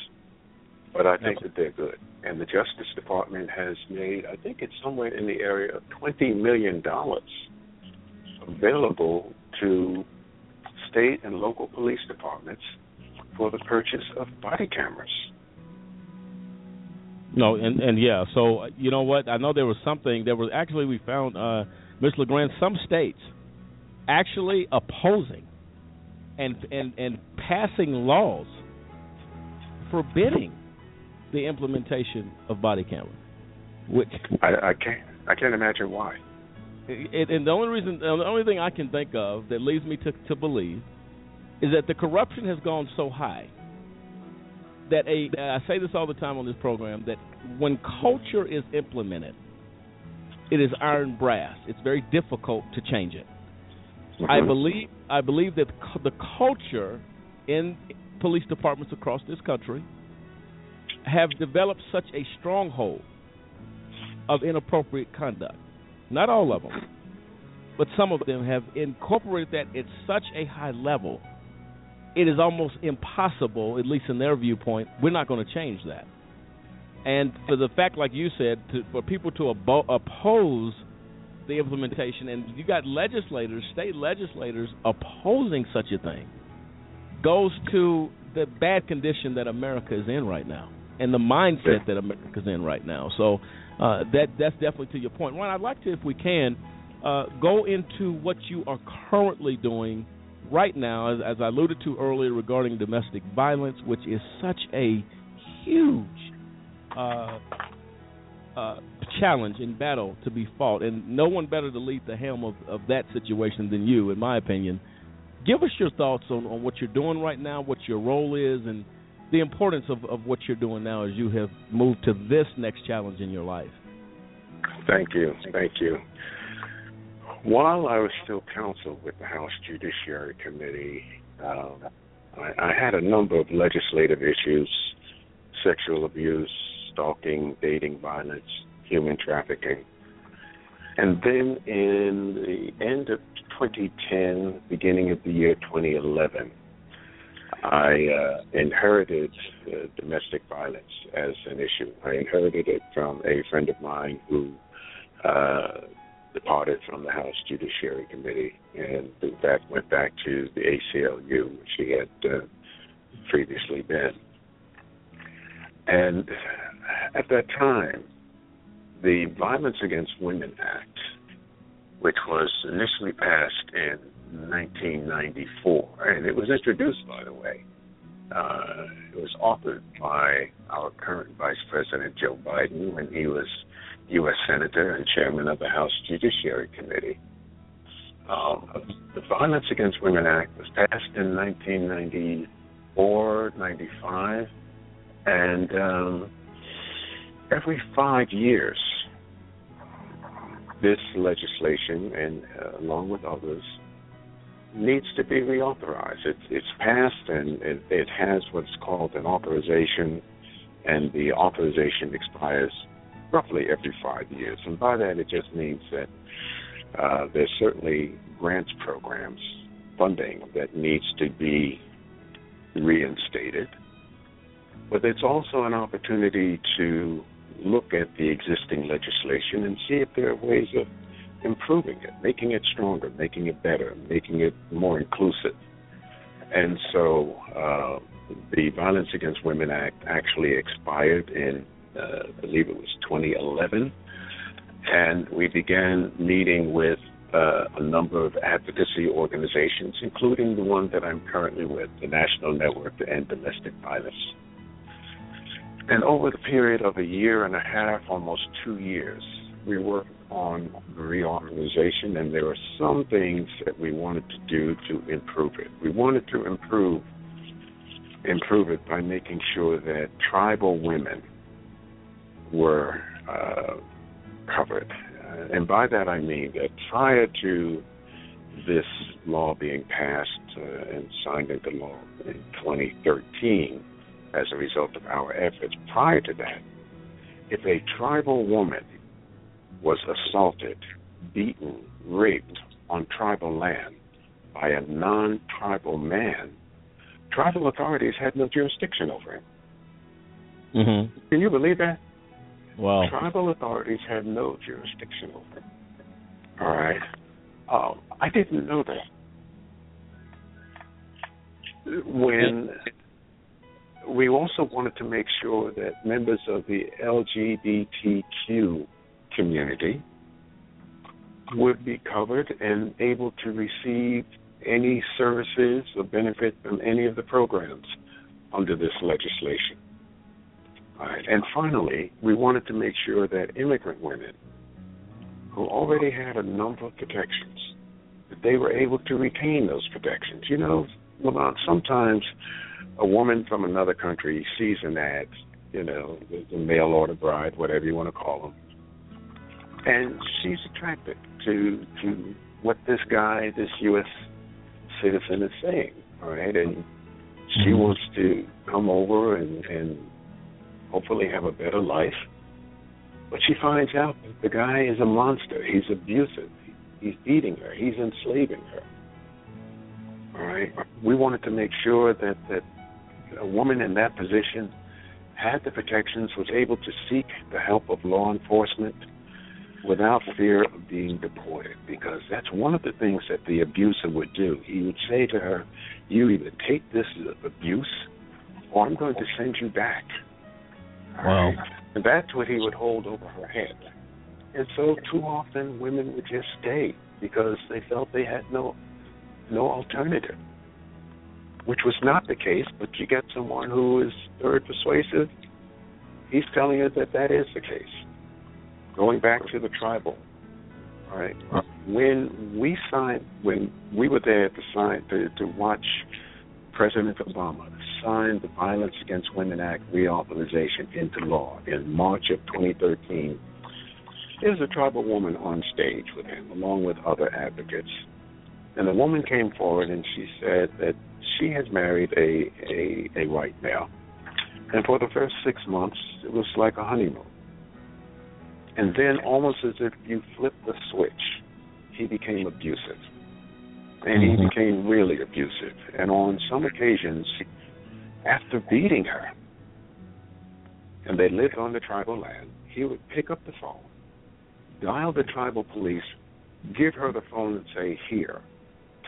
But I think that they're good, and the Justice Department has made, I think it's somewhere in the area of twenty million dollars available to state and local police departments for the purchase of body cameras. No, and and yeah. So you know what? I know there was something. There was actually we found, uh, Ms. LeGrand, some states actually opposing and and and passing laws forbidding the implementation of body cameras. Which I, I can't I can't imagine why. It, and the only reason, the only thing I can think of that leads me to to believe is that the corruption has gone so high that a I say this all the time on this program that when culture is implemented, it is iron brass. It's very difficult to change it. Mm-hmm. I believe I believe that the culture in police departments across this country have developed such a stronghold of inappropriate conduct. Not all of them, but some of them have incorporated that at such a high level it is almost impossible, at least in their viewpoint, we're not going to change that. And for the fact, like you said, to, for people to abo- oppose the implementation, and you got legislators, state legislators opposing such a thing, goes to the bad condition that America is in right now, and the mindset that America is in right now. So uh, that that's definitely to your point, Ron. I'd like to, if we can, uh, go into what you are currently doing right now, as, as I alluded to earlier regarding domestic violence, which is such a huge uh, uh, challenge and battle to be fought, and no one better to lead the helm of, of that situation than you, in my opinion. Give us your thoughts on, on what you're doing right now, what your role is, and the importance of, of what you're doing now as you have moved to this next challenge in your life. Thank you. Thank you. While I was still counsel with the House Judiciary Committee, um, I, I had a number of legislative issues sexual abuse, stalking, dating violence, human trafficking. And then in the end of 2010, beginning of the year 2011, I uh, inherited uh, domestic violence as an issue. I inherited it from a friend of mine who uh, departed from the House Judiciary Committee and in went back to the ACLU, which he had uh, previously been. And at that time, the Violence Against Women Act, which was initially passed in 1994, and it was introduced, by the way. Uh, it was authored by our current Vice President Joe Biden when he was U.S. Senator and Chairman of the House Judiciary Committee. Um, the Violence Against Women Act was passed in 1994, 95, and um, every five years, this legislation, and uh, along with others, needs to be reauthorized. It's, it's passed and it, it has what's called an authorization, and the authorization expires roughly every five years. And by that, it just means that uh, there's certainly grants programs, funding that needs to be reinstated. But it's also an opportunity to look at the existing legislation and see if there are ways of improving it, making it stronger, making it better, making it more inclusive. And so uh, the Violence Against Women Act actually expired in, uh, I believe it was 2011. And we began meeting with uh, a number of advocacy organizations, including the one that I'm currently with, the National Network to End Domestic Violence. And over the period of a year and a half, almost two years, we worked on reorganization, and there were some things that we wanted to do to improve it. We wanted to improve improve it by making sure that tribal women were uh, covered. Uh, and by that I mean that prior to this law being passed uh, and signed into law in 2013 as a result of our efforts, prior to that, if a tribal woman was assaulted, beaten, raped on tribal land by a non tribal man, tribal authorities had no jurisdiction over him. Mm-hmm. Can you believe that? Wow. Tribal authorities had no jurisdiction over him. All right. Um, I didn't know that. When we also wanted to make sure that members of the LGBTQ community would be covered and able to receive any services or benefit from any of the programs under this legislation. All right. And finally, we wanted to make sure that immigrant women who already had a number of protections, that they were able to retain those protections. You know, Lamont, sometimes a woman from another country sees an ad, you know, the, the mail order bride, whatever you want to call them, and she's attracted to to what this guy, this U.S. citizen, is saying. All right, and she Mhm. wants to come over and and hopefully have a better life. But she finds out that the guy is a monster. He's abusive. He's beating her. He's enslaving her. All right. We wanted to make sure that that a woman in that position had the protections, was able to seek the help of law enforcement without fear of being deported, because that's one of the things that the abuser would do. He would say to her, "You either take this abuse, or I'm going to send you back." Wow. And that's what he would hold over her head. And so too often women would just stay because they felt they had no no alternative. Which was not the case, but you get someone who is very persuasive, he's telling you that that is the case. Going back to the tribal, all right. Uh. When we signed, when we were there to sign to, to watch President Obama signed the Violence Against Women Act reauthorization into law in March of 2013, there's a tribal woman on stage with him, along with other advocates. And the woman came forward and she said that she has married a, a, a white male. And for the first six months, it was like a honeymoon. And then, almost as if you flip the switch, he became abusive. And he Mhm. became really abusive. And on some occasions, after beating her, and they lived on the tribal land, he would pick up the phone, dial the tribal police, give her the phone and say, Here,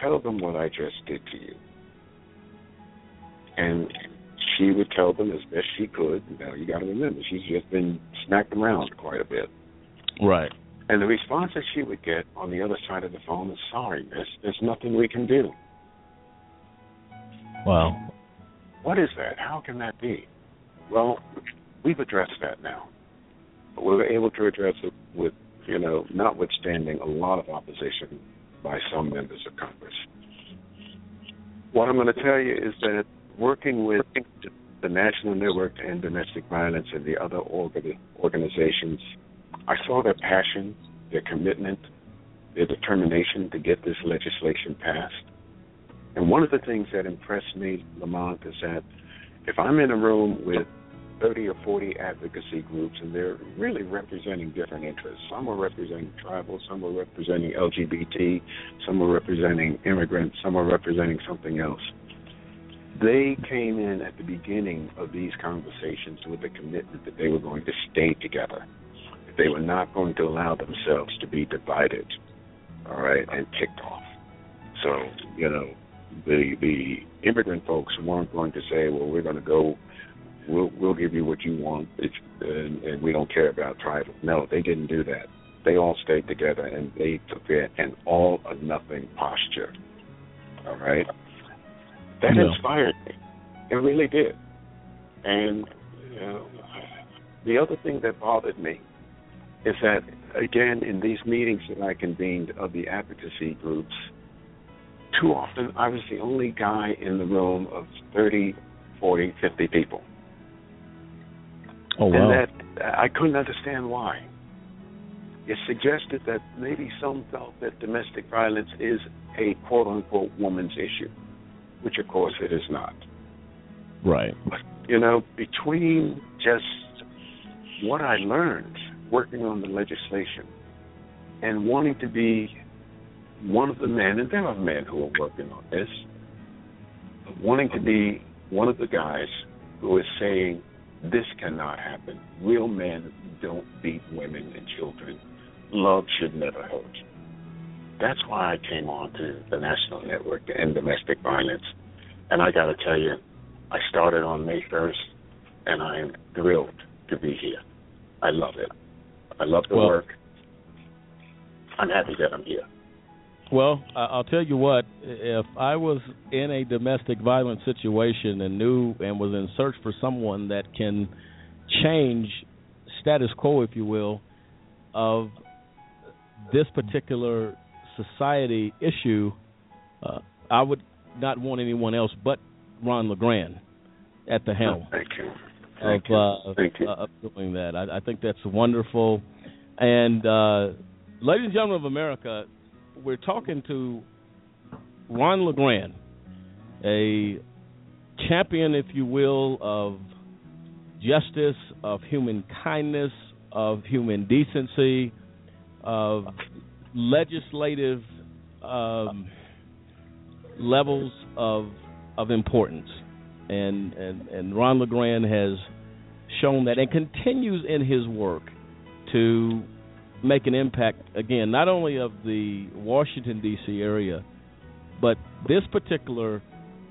tell them what I just did to you. And she would tell them as best she could. Now, you got to remember, she's just been smacked around quite a bit. Right. And the response that she would get on the other side of the phone is, Sorry, miss, there's nothing we can do. Wow. What is that? How can that be? Well, we've addressed that now. But we were able to address it with, you know, notwithstanding a lot of opposition by some members of Congress. What I'm going to tell you is that working with the National Network to End Domestic Violence and the other organ- organizations, I saw their passion, their commitment, their determination to get this legislation passed. And one of the things that impressed me, Lamont, is that if I'm in a room with 30 or 40 advocacy groups, and they're really representing different interests. Some are representing tribal, some are representing LGBT, some are representing immigrants, some are representing something else. They came in at the beginning of these conversations with the commitment that they were going to stay together. They were not going to allow themselves to be divided, all right, and kicked off. So, you know, the the immigrant folks weren't going to say, well, we're going to go we'll we'll give you what you want, it's, and, and we don't care about tribal. No, they didn't do that. They all stayed together and they took it an all or nothing posture. All right, that Yeah. inspired me. It really did. And you know, the other thing that bothered me is that again in these meetings that I convened of the advocacy groups, too often I was the only guy in the room of 30, 40, 50 people. Oh wow. And that I couldn't understand why. It suggested that maybe some felt that domestic violence is a quote unquote woman's issue, which of course it is not. Right. But, you know, between just what I learned working on the legislation and wanting to be one of the men, and there are men who are working on this, wanting to be one of the guys who is saying this cannot happen. Real men don't beat women and children. Love should never hurt. That's why I came on to the National Network to End Domestic Violence. And I got to tell you, I started on May 1st, and I am thrilled to be here. I love it. I love the Well- work. I'm happy that I'm here. Well, I- I'll tell you what. If I was in a domestic violence situation and knew and was in search for someone that can change status quo, if you will, of this particular society issue, uh, I would not want anyone else but Ron LeGrand at the helm Thank you. Of, you. uh, of, Thank you. uh, of doing that. I, I think that's wonderful. And uh, ladies and gentlemen of America, we're talking to Ron LeGrand, a champion, if you will, of justice, of human kindness, of human decency, of legislative um, levels of of importance. And, and and Ron LeGrand has shown that and continues in his work to make an impact again, not only of the Washington D.C. area, but this particular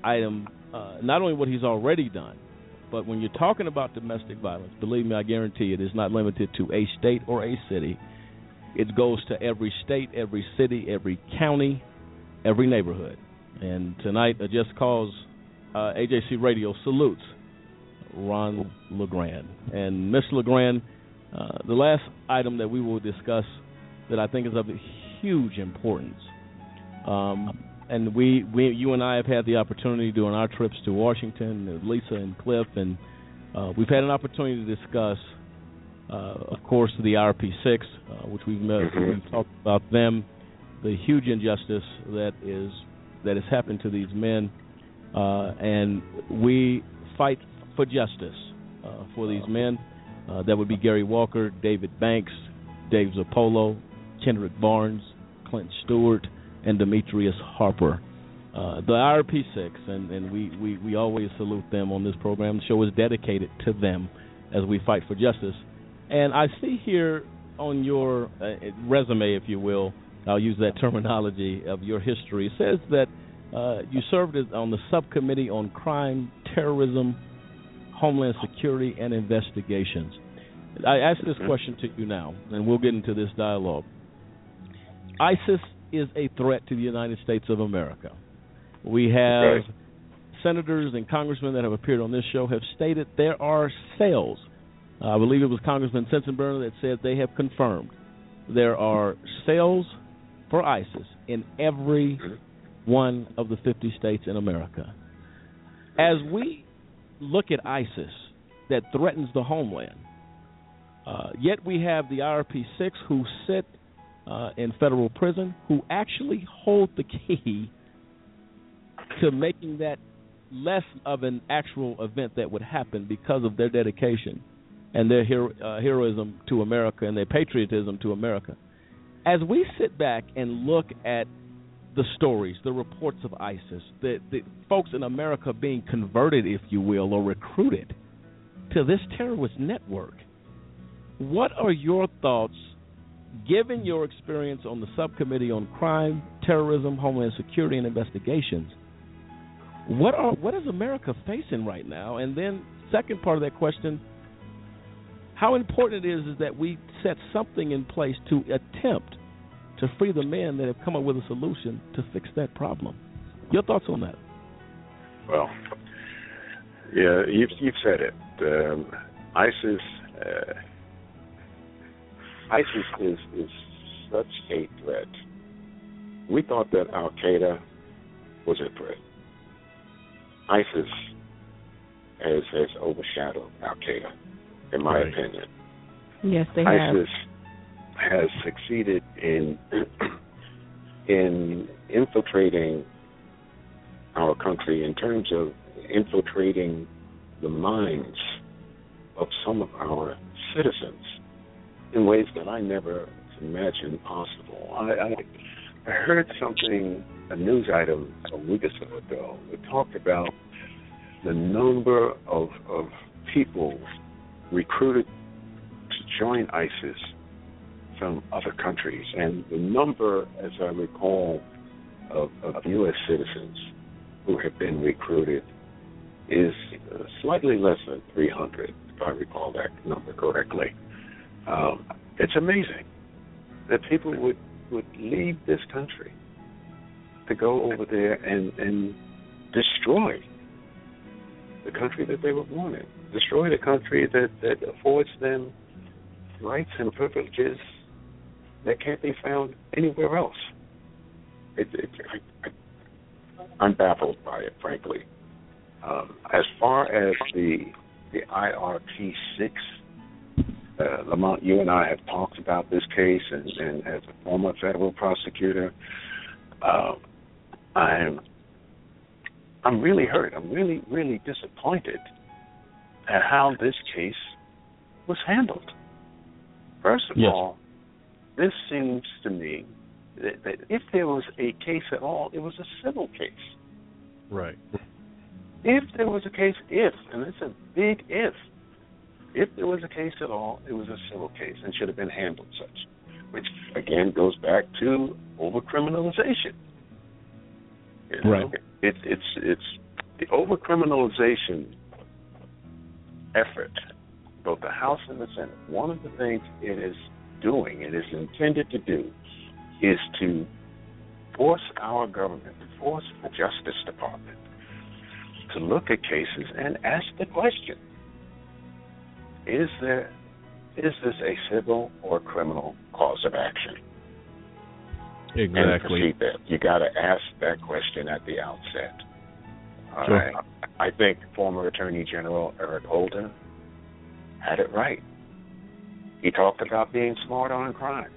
item. Uh, not only what he's already done, but when you're talking about domestic violence, believe me, I guarantee it is not limited to a state or a city. It goes to every state, every city, every county, every neighborhood. And tonight, a Just Cause uh, AJC Radio salutes Ron LeGrand. And Mr. LeGrand, uh, the last item that we will discuss that I think is of huge importance, um, and we, we, you and I have had the opportunity during our trips to Washington, Lisa and Cliff, and uh, we've had an opportunity to discuss, uh, of course, the IRP6, uh, which we've met, we've talked about them, the huge injustice that is that has happened to these men, and we fight for justice uh, for these men. Uh, that would be Gary Walker, David Banks, Dave Zirpolo, Kendrick Barnes, Clint Stewart, and Demetrius Harper. Uh, the IRP6, and, and we, we, we always salute them on this program. The show is dedicated to them as we fight for justice. And I see here on your uh, resume, if you will, I'll use that terminology of your history. Says that uh, you served on the subcommittee on crime, terrorism, homeland security, and investigations. I ask this question to you now, and we'll get into this dialogue. ISIS is a threat to the United States of America. We have senators and congressmen that have appeared on this show have stated there are. Uh, I believe it was Congressman Sensenbrenner that said they have confirmed there are cells for ISIS in every one of the 50 states in America. As we look at ISIS that threatens the homeland, uh, yet we have the IRP6 who sit uh, in federal prison who actually hold the key to making that less of an actual event that would happen because of their dedication and their hero, uh, heroism to America and their patriotism to America. As we sit back and look at the stories, the reports of ISIS, the, the folks in America being converted, if you will, or recruited to this terrorist network, what are your thoughts, given your experience on the subcommittee on crime, terrorism, homeland security, and investigations? What are what is America facing right now? And then, second part of that question: How important it is is that we set something in place to attempt to free the men that have come up with a solution to fix that problem. Your thoughts on that? Well, yeah, you've you've said it. Um, ISIS uh, ISIS is is such a threat. We thought that Al Qaeda was a threat. ISIS has has overshadowed Al Qaeda, in my Right. opinion. Yes, they have. Has succeeded in in infiltrating our country in terms of infiltrating the minds of some of our citizens in ways that I never imagined possible. I, I, I heard something, a news item a week or so ago. It talked about the number of, of people recruited to join ISIS from other countries, and the number, as I recall, of, of U.S. citizens who have been recruited is uh, slightly less than 300, if I recall that number correctly. Um, it's amazing that people would would leave this country to go over there and and destroy the country that they were born in, destroy the country that that affords them rights and privileges that can't be found anywhere else. It, it, I'm baffled by it, frankly. Um, as far as the the IRP six, uh, Lamont, you and I have talked about this case, and, and as a former federal prosecutor, uh, I'm I'm really hurt. I'm really really disappointed at how this case was handled. First of Yes. all, this seems to me that, that if there was a case at all, it was a civil case. Right. If there was a case, if, and it's a big if, if there was a case at all, it was a civil case and should have been handled such, which again goes back to overcriminalization. You know, Right. It's it's it's the overcriminalization effort, both the House and the Senate. One of the things it is doing, and is intended to do, is to force our government, to force the Justice Department to look at cases and ask the question: Is there is this a civil or criminal cause of action? And Exactly. see that, you got to ask that question at the outset. Sure. right. I think former Attorney General Eric Holder had it right. He talked about being smart on crime.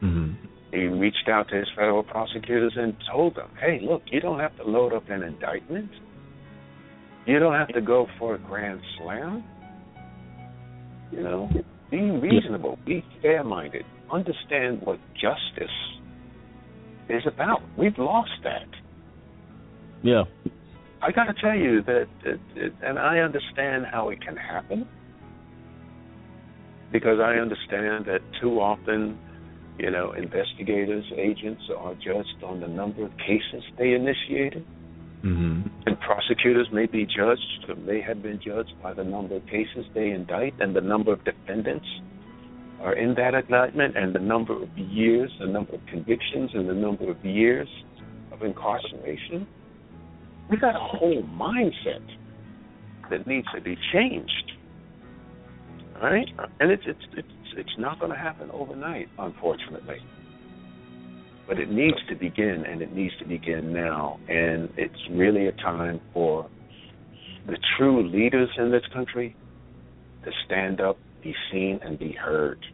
hmm He reached out to his federal prosecutors and told them, hey, look, you don't have to load up an indictment. You don't have to go for a grand slam. You know, be reasonable, be fair minded, understand what justice is about. We've lost that. Yeah. I got to tell you that, and I understand how it can happen because I understand that too often, you know, investigators, agents are judged on the number of cases they initiated, hmm and prosecutors may be judged or may have been judged by the number of cases they indict and the number of defendants are in that indictment and the number of years, the number of convictions, and the number of years of incarceration. We got a whole mindset that needs to be changed. Right? And it's it's it's it's not going to happen overnight, unfortunately. But it needs to begin, and it needs to begin now. And it's really a time for the true leaders in this country to stand up, be seen, and be heard.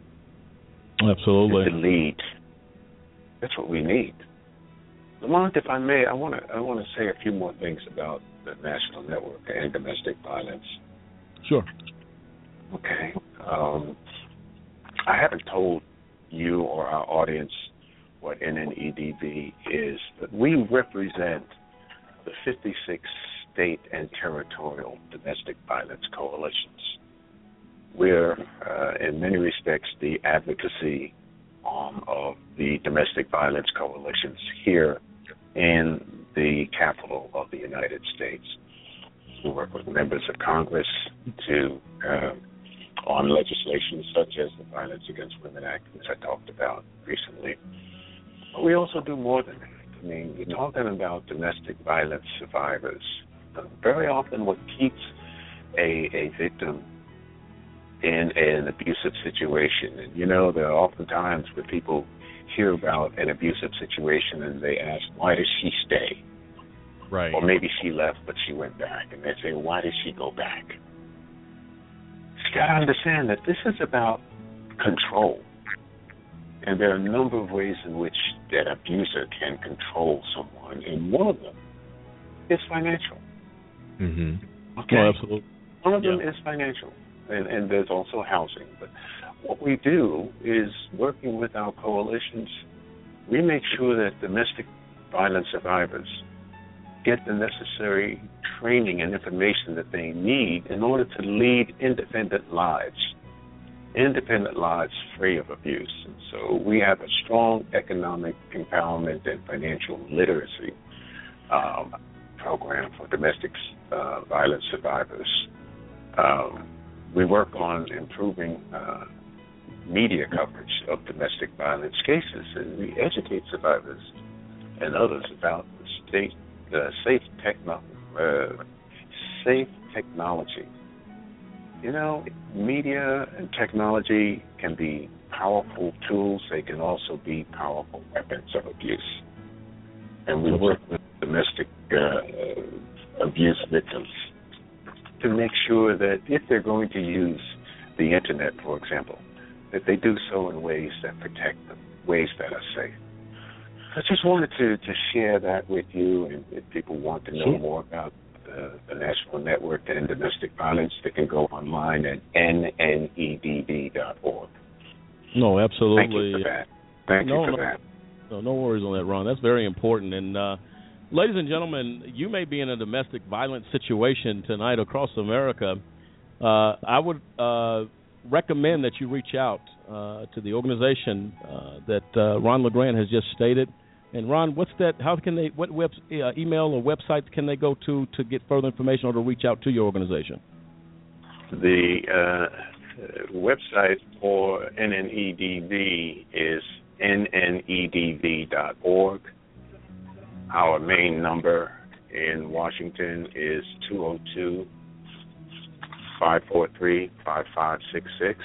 Absolutely. To lead. That's what we need. Lamont, if I may, I want to I want to say a few more things about the National Network and domestic violence. Sure. Okay. Um, I haven't told you or our audience what NNEDV is, we represent the 56 state and territorial domestic violence coalitions. We're, uh, in many respects, the advocacy arm of the domestic violence coalitions here in the capital of the United States. We work with members of Congress to uh, on legislation such as the Violence Against Women Act, which I talked about recently. But we also do more than that. I mean, we're talking about domestic violence survivors. Very often, what keeps a, a victim in an abusive situation. And you know, there are often times where people hear about an abusive situation and they ask, why does she stay? Right. Or maybe she left but she went back. And they say, why did she go back? You got to understand that this is about control. And there are a number of ways in which that abuser can control someone, and one of them is financial. Mm-hmm. Okay. Oh, absolutely. One of them Yeah. is financial, and, and there's also housing. But what we do is working with our coalitions, we make sure that domestic violence survivors get the necessary training and information that they need in order to lead independent lives, independent lives free of abuse. And so we have a strong economic empowerment and financial literacy um, program for domestic uh, violence survivors. Um, we work on improving uh, media coverage of domestic violence cases, and we educate survivors and others about the state, the safe techno, uh, safe technology. You know, media and technology can be powerful tools. They can also be powerful weapons of abuse. And we work with domestic uh, abuse victims to make sure that if they're going to use the internet, for example, that they do so in ways that protect them, ways that are safe. I just wanted to, to share that with you, and if people want to know more about the, the National Network to End Domestic Violence, they can go online at nnedv.org. No, absolutely. Thank you for that. Thank No, you for no. that. No, no worries on that, Ron. That's very important. And uh, ladies and gentlemen, you may be in a domestic violence situation tonight across America. Uh, I would uh, recommend that you reach out uh, to the organization uh, that uh, Ron LeGrand has just stated. And Ron, what's that? How can they? What web, uh, email or websites can they go to to get further information or to reach out to your organization? The uh, website for NNEDV is nnedv.org. Our main number in Washington is 202 543 5566.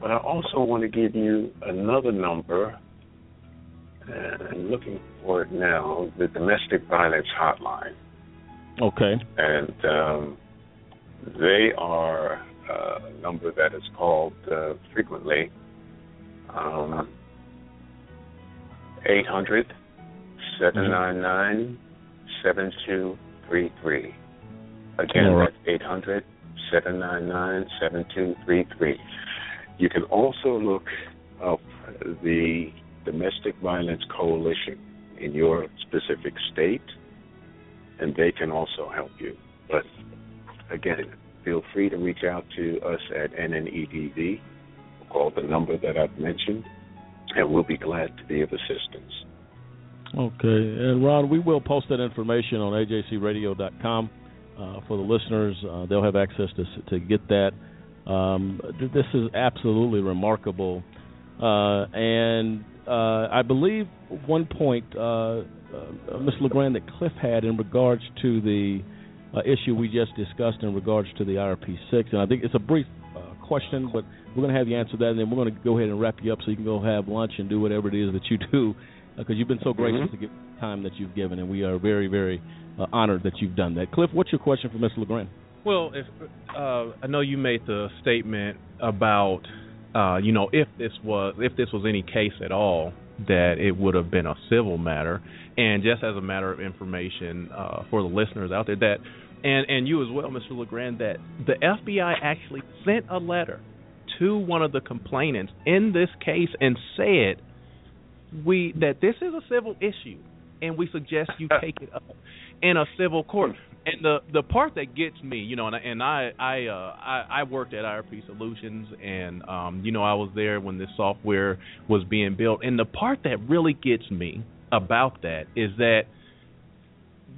But I also want to give you another number. And I'm looking for it now the Domestic Violence Hotline. Okay. And um, they are uh, a number that is called uh, frequently um, 800 799 7233. Again, All right. that's 800 799 7233. You can also look up the Domestic Violence Coalition in your specific state, and they can also help you. But again, feel free to reach out to us at NNEDV, call the number that I've mentioned, and we'll be glad to be of assistance. Okay, and Ron, we will post that information on ajcradio.com uh, for the listeners. Uh, they'll have access to to get that. Um, this is absolutely remarkable, uh, and uh, I believe one point, uh, uh, Ms. LeGrand, that Cliff had in regards to the uh, issue we just discussed in regards to the IRP six, and I think it's a brief uh, question, but we're going to have you answer that, and then we're going to go ahead and wrap you up so you can go have lunch and do whatever it is that you do because you've been so gracious Mhm. to give time that you've given, and we are very, very uh, honored that you've done that. Cliff, what's your question for Mr. LeGrand? Well, if uh, I know you made the statement about, uh, you know, if this was if this was any case at all, that it would have been a civil matter, and just as a matter of information uh, for the listeners out there, that and and you as well, Mr. LeGrand, that the FBI actually sent a letter to one of the complainants in this case and said we that this is a civil issue and we suggest you take it up in a civil court. And the the part that gets me, you know, and I and I I uh I, I worked at IRP Solutions and um you know I was there when this software was being built. And the part that really gets me about that is that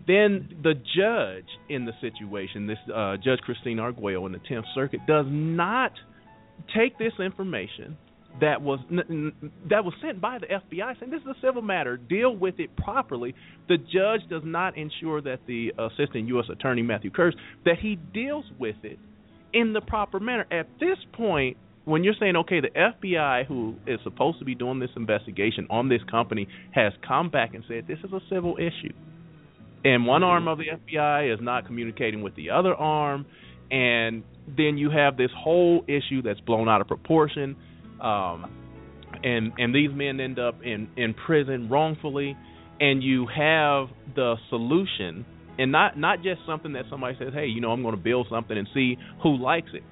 then the judge in the situation, this uh, Judge Christine Arguello in the Tenth Circuit, does not take this information that was that was sent by the FBI saying this is a civil matter, deal with it properly. The judge does not ensure that the assistant U.S. Attorney Matthew Kirsch that he deals with it in the proper manner. At this point, when you're saying, okay, the FBI, who is supposed to be doing this investigation on this company, has come back and said this is a civil issue, and one arm of the FBI is not communicating with the other arm, and then you have this whole issue that's blown out of proportion, um, and and these men end up in in prison wrongfully, and you have the solution, and not not just something that somebody says, hey, you know, I'm going to build something and see who likes it.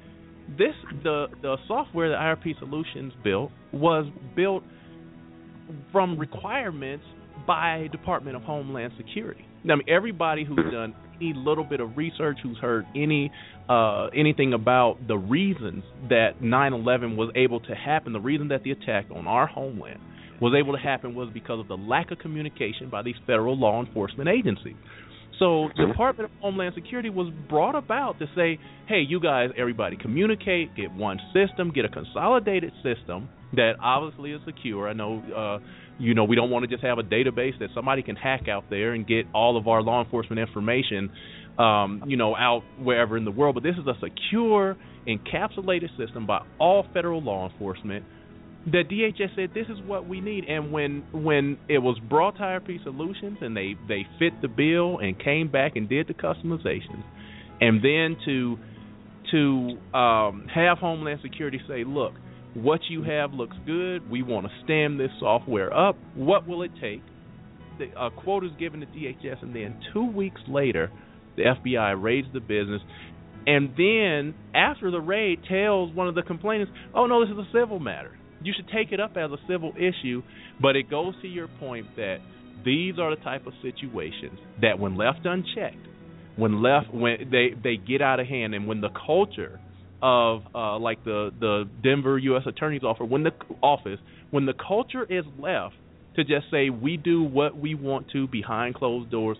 This the the software that IRP Solutions built was built from requirements by Department of Homeland Security. I mean, everybody who's done any little bit of research, who's heard any uh, anything about the reasons that 9/11 was able to happen, the reason that the attack on our homeland was able to happen was because of the lack of communication by these federal law enforcement agencies. So the Department of Homeland Security was brought about to say, hey, you guys, everybody communicate, get one system, get a consolidated system that obviously is secure. I know, uh, you know, we don't want to just have a database that somebody can hack out there and get all of our law enforcement information, um, you know, out wherever in the world. But this is a secure, encapsulated system by all federal law enforcement the DHS said this is what we need, and when when it was brought to IRP Solutions and they they fit the bill and came back and did the customizations, and then to to um, have Homeland Security say, look, what you have looks good. We want to stand this software up. What will it take? The, a quote is given to DHS, and then two weeks later, the FBI raids the business, and then after the raid, tells one of the complainants, "Oh no, this is a civil matter." you should take it up as a civil issue, but it goes to your point that these are the type of situations that when left unchecked, when left when they they get out of hand and when the culture of uh like the the Denver US Attorney's office when the office when the culture is left to just say we do what we want to behind closed doors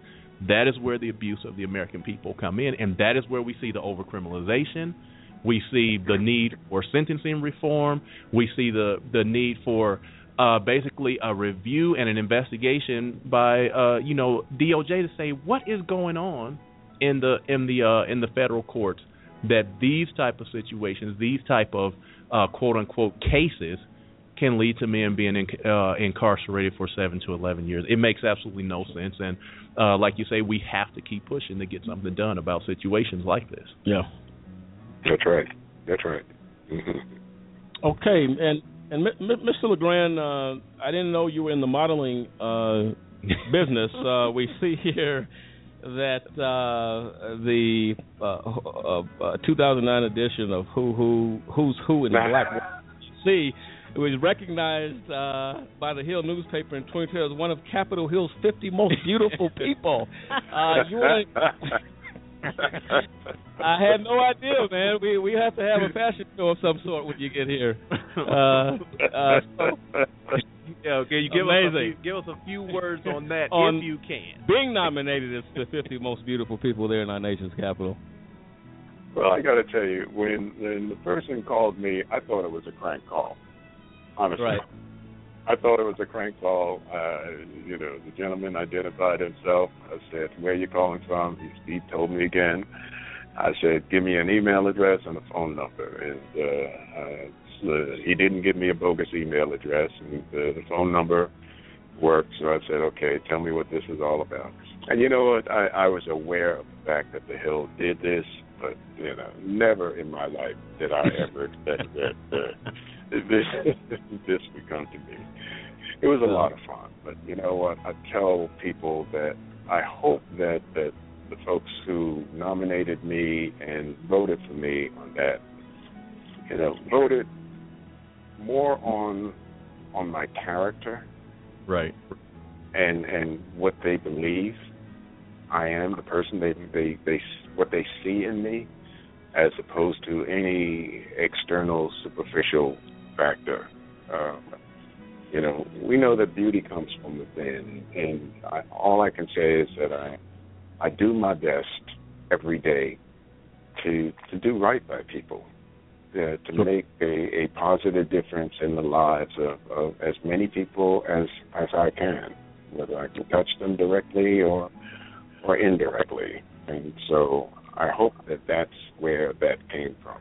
that is where the abuse of the American people come in and that is where we see the overcriminalization we see the need for sentencing reform. We see the the need for uh, basically a review and an investigation by uh, you know DOJ to say what is going on in the in the uh, in the federal courts that these type of situations, these type of uh, quote unquote cases can lead to men being in, uh, incarcerated for seven to eleven years. It makes absolutely no sense, and uh, like you say, we have to keep pushing to get something done about situations like this. Yeah, that's right. That's right. Mm-hmm. Okay, and and Mr. LeGrand, uh, I didn't know you were in the modeling uh, business. Uh, we see here that uh, the uh, 2009 edition of Who Who Who's Who in the Black See, it was recognized uh, by the Hill newspaper in 2012 as one of Capitol Hill's 50 most beautiful people. Uh, you want I had no idea, man. We we have to have a fashion show of some sort when you get here. Uh, uh, so, yeah, okay, you give Amazing. us a few, give us a few words on that on if you can. Being nominated as the 50 most beautiful people there in our nation's capital. Well, I got to tell you, when when the person called me, I thought it was a crank call. Honestly. Right. I thought it was a crank call. Uh, you know, the gentleman identified himself. I said, "Where are you calling from?" He, he told me again. I said, "Give me an email address and a phone number." And uh, so he didn't give me a bogus email address, and uh, the phone number worked. So I said, "Okay, tell me what this is all about." And you know what? I, I was aware of the fact that the Hill did this, but you know, never in my life did I ever expect that. Uh, this this would come to me. It was a lot of fun, but you know what? I tell people that I hope that that the folks who nominated me and voted for me on that, you know, voted more on on my character, right, and and what they believe. I am, the person they they they what they see in me, as opposed to any external superficial factor. Um, you know, we know that beauty comes from within, and I, all I can say is that I I do my best every day to to do right by people, uh, to make a, a positive difference in the lives of, of as many people as as I can, whether I can touch them directly or or indirectly. And so I hope that that's where that came from.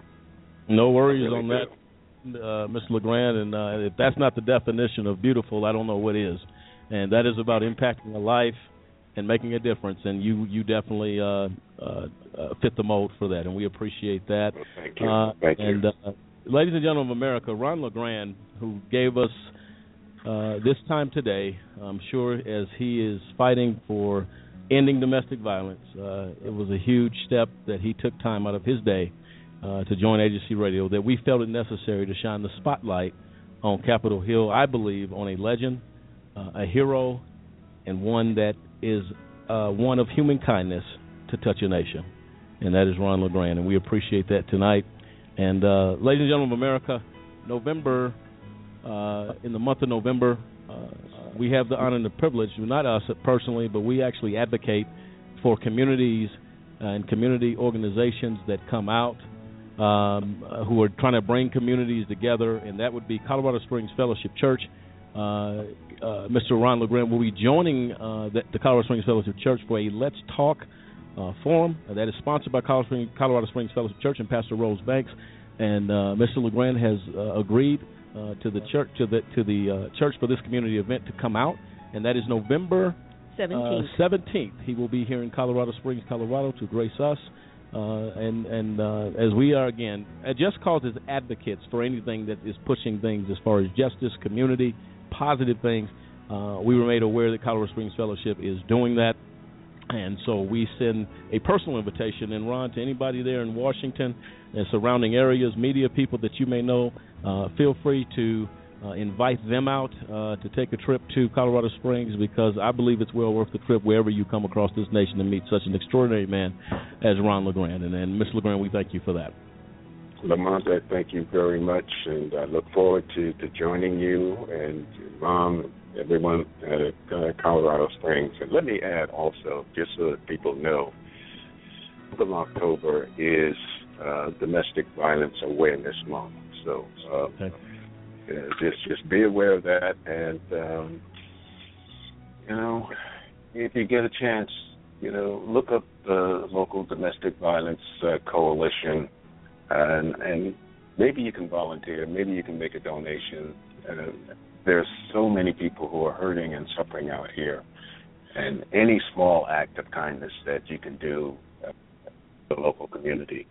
No worries really on that, uh, Mr. LeGrand. And uh, if that's not the definition of beautiful, I don't know what is. And that is about impacting a life and making a difference. And you you definitely uh, uh, uh, fit the mold for that, and we appreciate that. Well, thank you. Uh, thank and you. uh, ladies and gentlemen of America, Ron LeGrand, who gave us uh, this time today, I'm sure as he is fighting for ending domestic violence, uh, it was a huge step that he took time out of his day uh, to join AJC Radio. That we felt it necessary to shine the spotlight on Capitol Hill. I believe on a legend, uh, a hero, and one that is uh, one of human kindness to touch a nation, and that is Ron LeGrand, and we appreciate that tonight. And uh, ladies and gentlemen of America, November, uh, in the month of November, uh, we have the honor and the privilege, not us personally, but we actually advocate for communities and community organizations that come out um, who are trying to bring communities together, and that would be Colorado Springs Fellowship Church. Uh, uh, Mr. Ron LeGrand will be joining uh, the, the Colorado Springs Fellowship Church for a Let's Talk uh, forum that is sponsored by Colorado Springs, Colorado Springs Fellowship Church and Pastor Rose Banks. And uh, Mr. LeGrand has uh, agreed uh, to the church to the to the uh, church for this community event to come out, and that is November Seventeenth. seventeenth. he will be here in Colorado Springs, Colorado, to grace us. Uh, and and uh, as we are again, uh, Just Cause is advocates for anything that is pushing things as far as justice, community, positive things. Uh, we were made aware that Colorado Springs Fellowship is doing that, and so we send a personal invitation. And Ron, to anybody there in Washington and surrounding areas, media people that you may know, uh, feel free to uh, invite them out uh, to take a trip to Colorado Springs because I believe it's well worth the trip wherever you come across this nation to meet such an extraordinary man as Ron LeGrand. And, and Mr. LeGrand, we thank you for that. Lamont, I thank you very much, and I look forward to, to joining you and Mom, everyone at uh, Colorado Springs. And let me add also, just so that people know, of October is uh, Domestic Violence Awareness Month. So uh, Okay. uh, just just be aware of that, and um, you know, if you get a chance, you know, look up the local domestic violence uh, coalition, and and maybe you can volunteer, maybe you can make a donation. Uh, there's so many people who are hurting and suffering out here, and any small act of kindness that you can do uh, the local community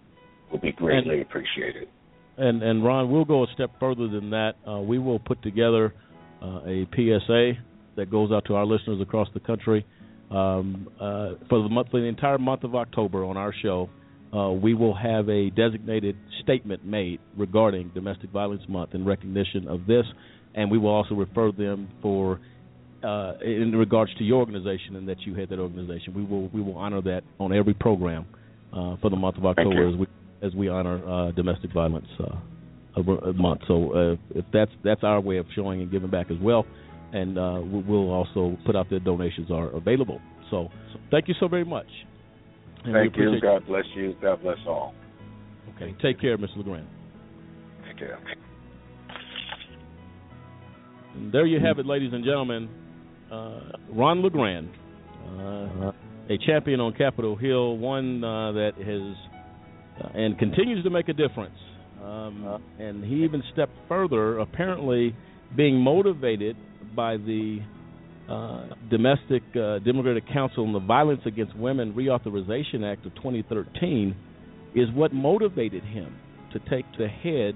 will be greatly appreciated. And and Ron, we'll go a step further than that. Uh, we will put together uh, a PSA that goes out to our listeners across the country um, uh, for the month, for the entire month of October on our show. Uh, we will have a designated statement made regarding Domestic Violence Month in recognition of this, and we will also refer them for uh, in regards to your organization and that you head that organization. We will we will honor that on every program uh, for the month of October as we as we honor uh, domestic violence uh, month. So uh, if that's that's our way of showing and giving back as well, and uh, we- we'll also put out the donations are available. So thank you so very much. And Thank you. God bless you. God bless all. Okay, take care, Mr. LeGrand. Take care. And there you have it, ladies and gentlemen. Uh, Ron LeGrand, uh, a champion on Capitol Hill, one uh, that has uh, and continues to make a difference. Um, and he even stepped further, apparently being motivated by the Domestic uh, Democratic Council on the Violence Against Women Reauthorization Act of 2013 is what motivated him to take the head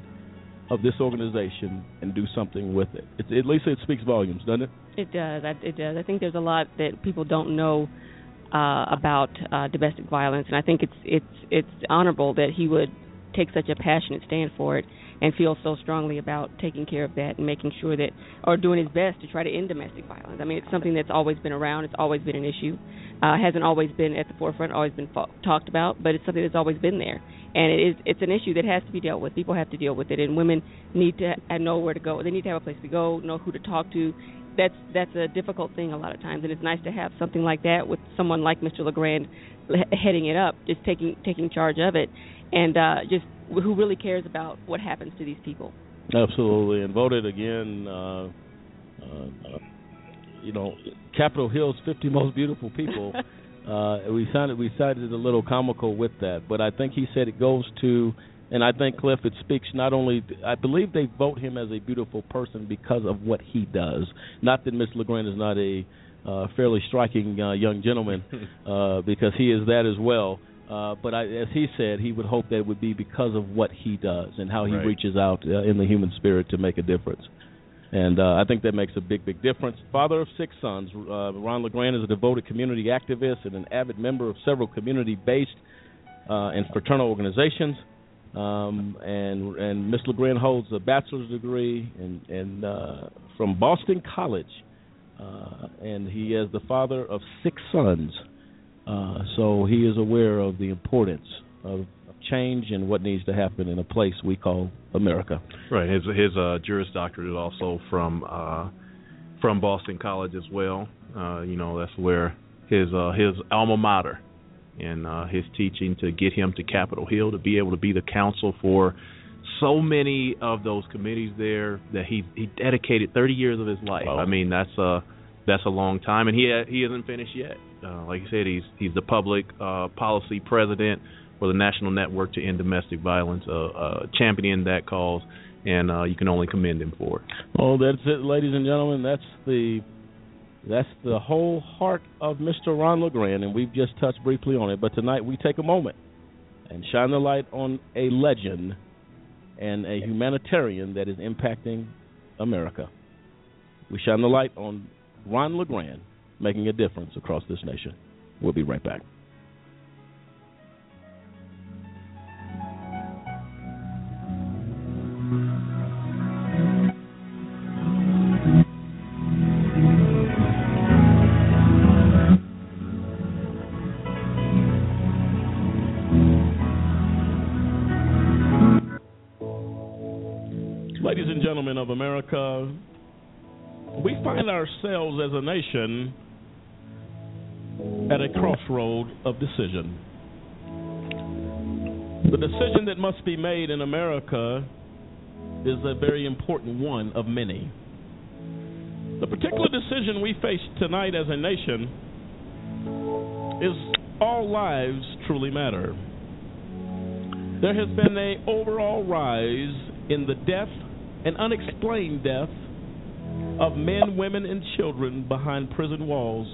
of this organization and do something with it. It's, at least it speaks volumes, doesn't it? It does. I, it does. I think there's a lot that people don't know uh, about uh, domestic violence, and I think it's it's it's honorable that he would take such a passionate stand for it and feels so strongly about taking care of that and making sure that, or doing his best to try to end domestic violence. I mean, it's something that's always been around. It's always been an issue. Uh, hasn't always been at the forefront. Always been fo- talked about, but it's something that's always been there. And it is it's an issue that has to be dealt with. People have to deal with it, and women need to know where to go. They need to have a place to go, know who to talk to, that's that's a difficult thing a lot of times, and it's nice to have something like that with someone like Mr. LeGrand he- heading it up, just taking taking charge of it, and uh, just who really cares about what happens to these people. Absolutely, and voted again. Uh, uh, you know, Capitol Hill's 50 most beautiful people. Uh, we sounded we sounded a little comical with that, but I think he said it goes to, and I think Cliff it speaks not only. I believe they vote him as a beautiful person because of what he does. Not that Mr. LeGrand is not a uh, fairly striking uh, young gentleman, uh, because he is that as well. Uh, but I, as he said, he would hope that it would be because of what he does and how he Right. reaches out uh, in the human spirit to make a difference. And uh, I think that makes a big, big difference. Father of six sons, uh, Ron LeGrand is a devoted community activist and an avid member of several community-based uh, and fraternal organizations. Um, and and Miss LeGrand holds a bachelor's degree in, in uh, from Boston College, uh, and he is the father of six sons. Uh, so he is aware of the importance of, change and what needs to happen in a place we call America. Right. His his uh, Juris Doctorate is also from uh, from Boston College as well. Uh, you know, that's where his uh, his alma mater and uh, his teaching to get him to Capitol Hill to be able to be the counsel for so many of those committees there that he he dedicated 30 years of his life. Wow. I mean, that's a that's a long time, and he he isn't finished yet. Uh, like you said, he's he's the public uh, policy president for the National Network to End Domestic Violence, uh, uh, championing that cause, and uh, you can only commend him for it. Oh, that's it, ladies and gentlemen. That's the that's the whole heart of Mr. Ron LeGrand, and we've just touched briefly on it. But tonight we take a moment and shine the light on a legend and a humanitarian that is impacting America. We shine the light on Ron LeGrand making a difference across this nation. We'll be right back. Ladies and gentlemen of America, we find ourselves as a nation at a crossroad of decision. The decision that must be made in America is a very important one of many. The particular decision we face tonight as a nation is all lives truly matter. There has been a overall rise in the death and unexplained death of men, women, and children behind prison walls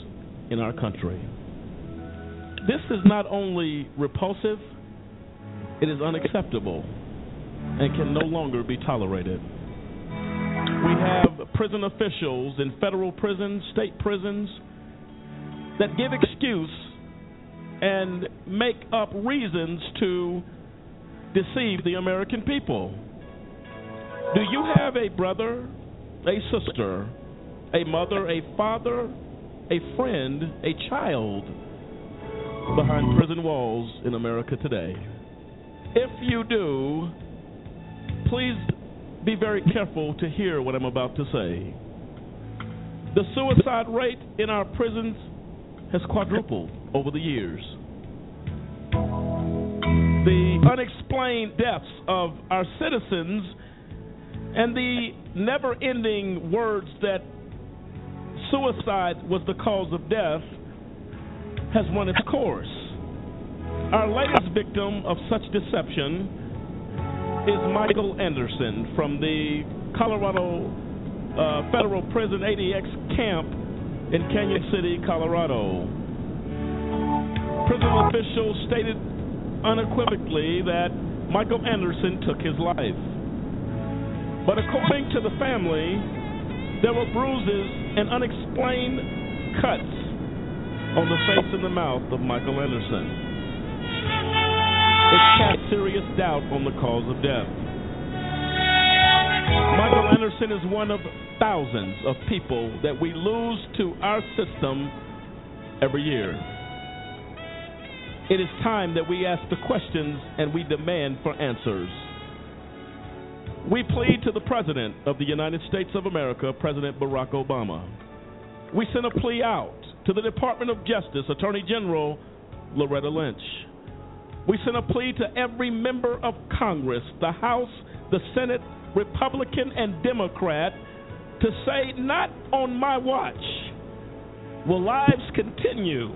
in our country. This is not only repulsive, it is unacceptable and can no longer be tolerated. We have prison officials in federal prisons, state prisons, that give excuse and make up reasons to deceive the American people. Do you have a brother, a sister, a mother, a father, a friend, a child behind prison walls in America today? If you do, please be very careful to hear what I'm about to say. The suicide rate in our prisons has quadrupled over the years. The unexplained deaths of our citizens and the never ending words that suicide was the cause of death has run its course. Our latest victim of such deception is Michael Anderson from the Colorado uh, Federal Prison ADX camp in Cañon City, Colorado. Prison officials stated unequivocally that Michael Anderson took his life. But according to the family, there were bruises and unexplained cuts on the face and the mouth of Michael Anderson. It cast serious doubt on the cause of death. Michael Anderson is one of thousands of people that we lose to our system every year. It is time that we ask the questions and we demand for answers. We plead to the President of the United States of America, President Barack Obama. We send a plea out to the Department of Justice, Attorney General Loretta Lynch. We send a plea to every member of Congress, the House, the Senate, Republican, and Democrat to say, not on my watch will lives continue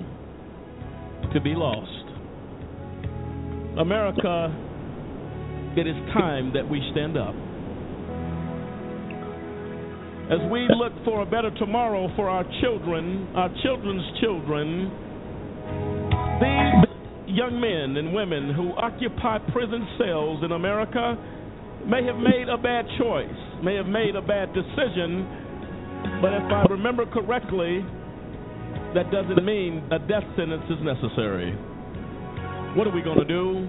to be lost. America, it is time that we stand up. As we look for a better tomorrow for our children, our children's children, these young men and women who occupy prison cells in America may have made a bad choice, may have made a bad decision, but if I remember correctly, that doesn't mean a death sentence is necessary. What are we going to do?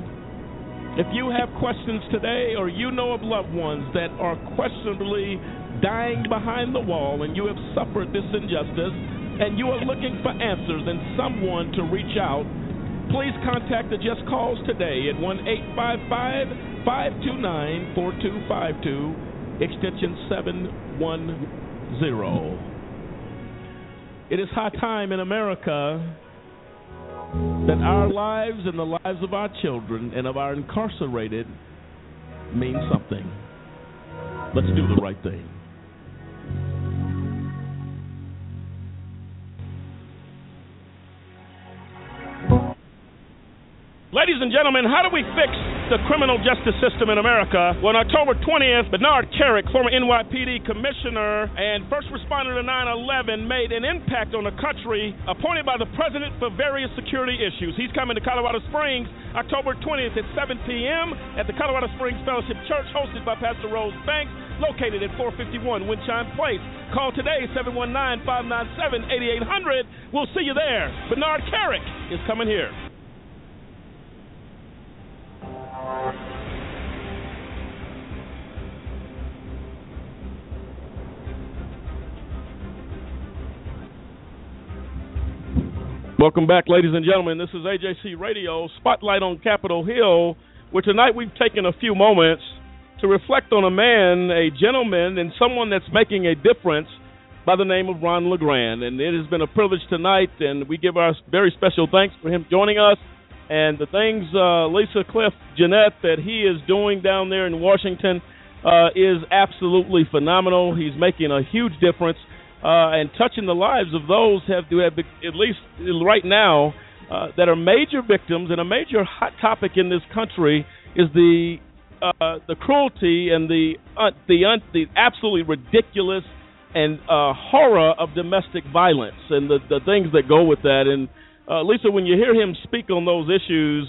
If you have questions today or you know of loved ones that are questionably dying behind the wall and you have suffered this injustice and you are looking for answers and someone to reach out, please contact the Just Cause today at 1 855 529 4252, extension 710. It is high time in America that our lives and the lives of our children and of our incarcerated mean something. Let's do the right thing. Ladies and gentlemen, how do we fix the criminal justice system in America? Well, on October 20th, Bernard Kerik, former NYPD commissioner and first responder to 9 11, made an impact on the country, appointed by the president for various security issues. He's coming to Colorado Springs October 20th at 7 p.m. at the Colorado Springs Fellowship Church, hosted by Pastor Rose Banks, located at 451 Windchime Place. Call today, 719 597 8800. We'll see you there. Bernard Kerik is coming here. Welcome back, ladies and gentlemen. This is AJC Radio, Spotlight on Capitol Hill, where tonight we've taken a few moments to reflect on a man, a gentleman, and someone that's making a difference by the name of Ron LeGrand. And it has been a privilege tonight, and we give our very special thanks for him joining us and the things uh, Lisa Cliff Jeanette that he is doing down there in Washington uh, is absolutely phenomenal. He's making a huge difference uh, and touching the lives of those have to have at least right now uh, that are major victims and a major hot topic in this country is the uh, the cruelty and the uh, the un- the absolutely ridiculous and horror of domestic violence and the the things that go with that and uh, Lisa, when you hear him speak on those issues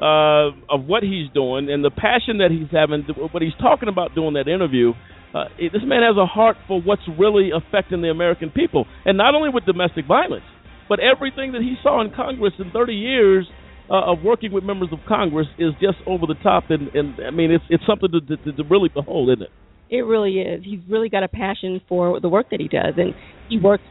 uh, of what he's doing and the passion that he's having, what he's talking about doing that interview, uh, this man has a heart for what's really affecting the American people, and not only with domestic violence, but everything that he saw in Congress in 30 years uh, of working with members of Congress is just over the top, and, and I mean, it's it's something to, to, to really behold, isn't it? It really is. He's really got a passion for the work that he does, and he works.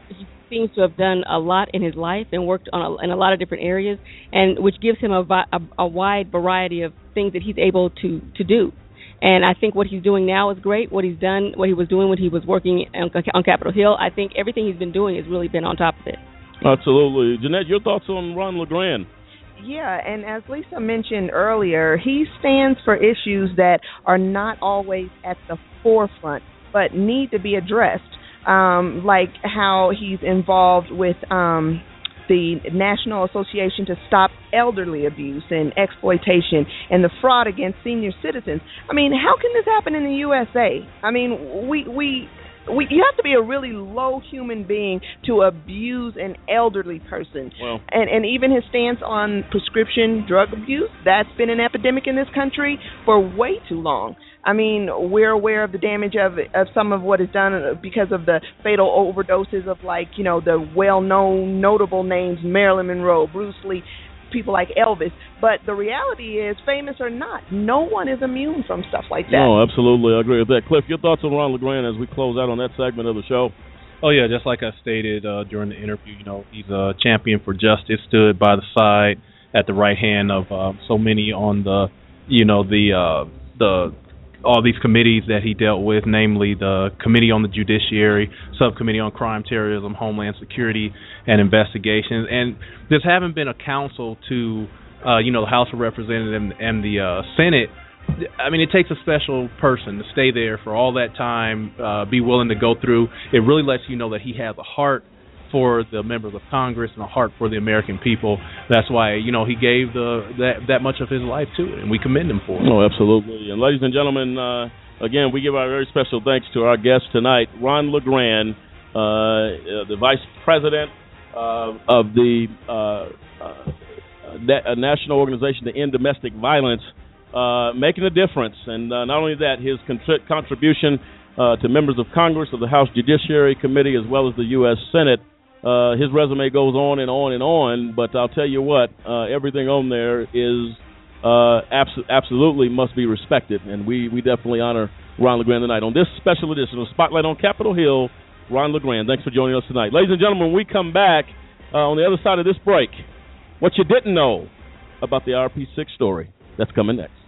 Seems to have done a lot in his life and worked on a, in a lot of different areas, and which gives him a, a, a wide variety of things that he's able to to do. And I think what he's doing now is great. What he's done, what he was doing when he was working on, on Capitol Hill, I think everything he's been doing has really been on top of it. Absolutely, Jeanette. Your thoughts on Ron LeGrand? Yeah, and as Lisa mentioned earlier, he stands for issues that are not always at the forefront, but need to be addressed um, like how he's involved with um, the National Association to Stop Elderly Abuse and Exploitation and the fraud against senior citizens. I mean, how can this happen in the USA? I mean, we we we, you have to be a really low human being to abuse an elderly person. Well, and and even his stance on prescription drug abuse, that's been an epidemic in this country for way too long. I mean, we're aware of the damage of of some of what is done because of the fatal overdoses of like, you know, the well-known notable names Marilyn Monroe, Bruce Lee, people like Elvis. But the reality is, famous or not, no one is immune from stuff like that. No, absolutely, I agree with that. Cliff, your thoughts on Ron LeGrand as we close out on that segment of the show? Oh yeah, just like I stated uh, during the interview, you know, he's a champion for justice, stood by the side at the right hand of uh, so many on the, you know, the uh, the all these committees that he dealt with, namely the Committee on the Judiciary, Subcommittee on Crime, Terrorism, Homeland Security, and Investigations. And there's haven't been a counsel to, uh, you know, the House of Representatives and the uh, Senate. I mean, it takes a special person to stay there for all that time, uh, be willing to go through. It really lets you know that he has a heart for the members of Congress and a heart for the American people. That's why you know he gave the that that much of his life to it, and we commend him for it. Oh, absolutely. And ladies and gentlemen, uh, again, we give our very special thanks to our guest tonight, Ron LeGrand, uh, uh, the Vice President of the uh, uh, National Organization to End Domestic Violence, making a difference. And not only that, his contribution to members of Congress, of the House Judiciary Committee, as well as the U.S. Senate. Uh, his resume goes on and on and on, but I'll tell you what, uh, everything on there is uh, abs- absolutely must be respected, and we, we definitely honor Ron LeGrand tonight on this special edition of Spotlight on Capitol Hill Ron LeGrand. Thanks for joining us tonight. Ladies and gentlemen, when we come back uh, on the other side of this break, what you didn't know about the IRP6 story. That's coming next.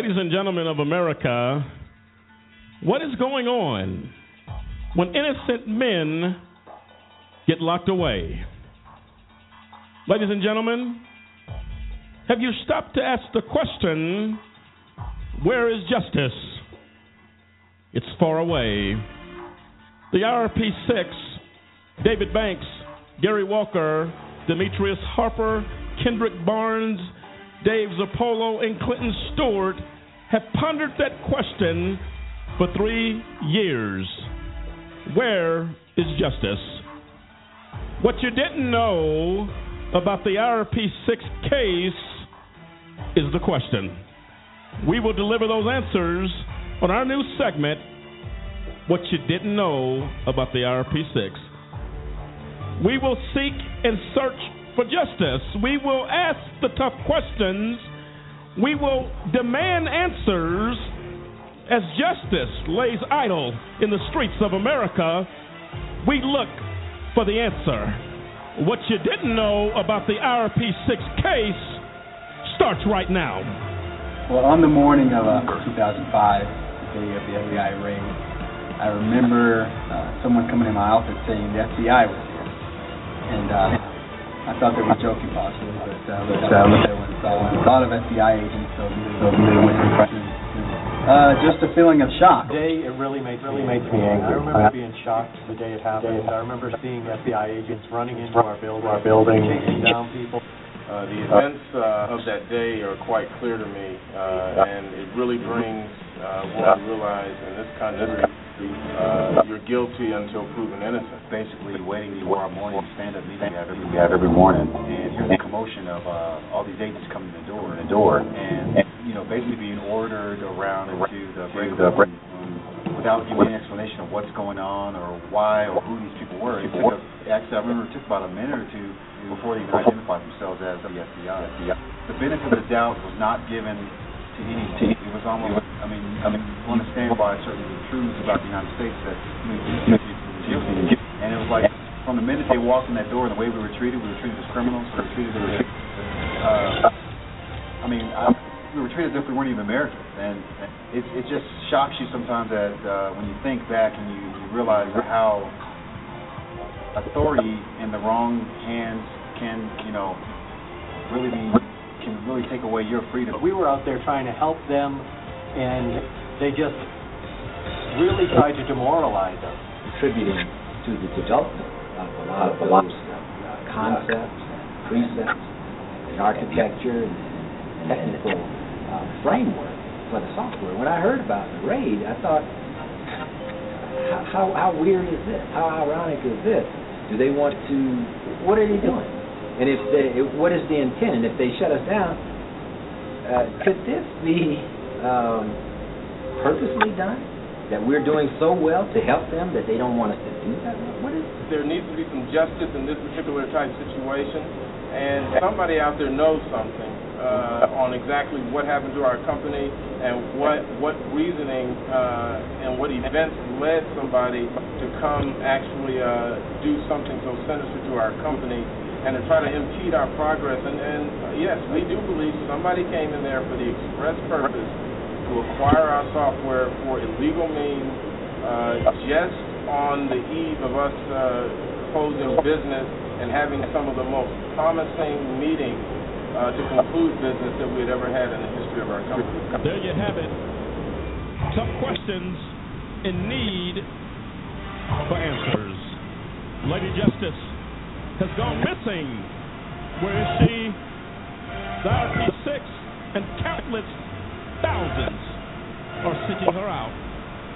Ladies and gentlemen of America, what is going on when innocent men get locked away? Ladies and gentlemen, have you stopped to ask the question, where is justice? It's far away. The IRP6, David Banks, Gary Walker, Demetrius Harper, Kendrick Barnes, Dave Zirpolo, and Clinton Stewart have pondered that question for three years. Where is justice? What you didn't know about the IRP 6 case is the question. We will deliver those answers on our new segment, What You Didn't Know About the IRP 6. We will seek and search for justice. We will ask the tough questions. We will demand answers as justice lays idle in the streets of America. We look for the answer. What you didn't know about the IRP 6 case starts right now. Well, on the morning of uh, 2005, the day of the FBI raid, I remember uh, someone coming in my office saying the FBI was here. And uh, I thought they were joking possibly, but uh, looked out there when saw a lot of FBI agents, so they went to uh, just a feeling of shock. Today, it really makes really makes me angry. I remember being shocked the day it happened. I remember seeing FBI agents running into our building, our building, chasing down people. Uh, the events uh, of that day are quite clear to me, uh, and it really brings uh, one to realize in this country uh, you're guilty until proven innocent. Basically, waiting for our morning stand-up meeting we have every, we every morning, and hear the commotion of uh, all these agents coming to the door, the door, and you know, basically being ordered around into the break room without giving any explanation of what's going on or why or who these people were. It took a, actually, I remember it took about a minute or two before they even identified themselves as the FBI. The benefit of the doubt was not given to any team. It was almost, I mean, I mean, want to stand by certain truths about the United States that I mean, guilty. And it was like from the minute they walked in that door the way we were treated, we were treated as criminals. We were treated as, uh, I mean, I, we were treated as if we weren't even Americans. And it, it just shocks you sometimes that uh, when you think back and you, you realize how authority in the wrong hands can, you know, really be can really take away your freedom. We were out there trying to help them, and they just really tried to demoralize us. Contributing to the development of a lot of those uh, concepts, precepts, and architecture, and technical uh, framework for the software. When I heard about the raid, I thought, how, how weird is this? How ironic is this? Do they want to? What are they doing? And if they, what is the intent? And if they shut us down, uh, could this be um, purposely done? That we're doing so well to help them that they don't want us to do that? What is? There needs to be some justice in this particular type situation, and somebody out there knows something uh, on exactly what happened to our company and what what reasoning uh, and what events led somebody to come actually uh, do something so sinister to our company and to try to impede our progress. And, and yes, we do believe somebody came in there for the express purpose to acquire our software for illegal means, uh, just on the eve of us uh, closing business and having some of the most promising meetings uh, to conclude business that we had ever had in the history of our company. There you have it. Tough questions in need for answers. Lady Justice has gone missing. Where is she? The IRP6 and countless thousands are seeking her out.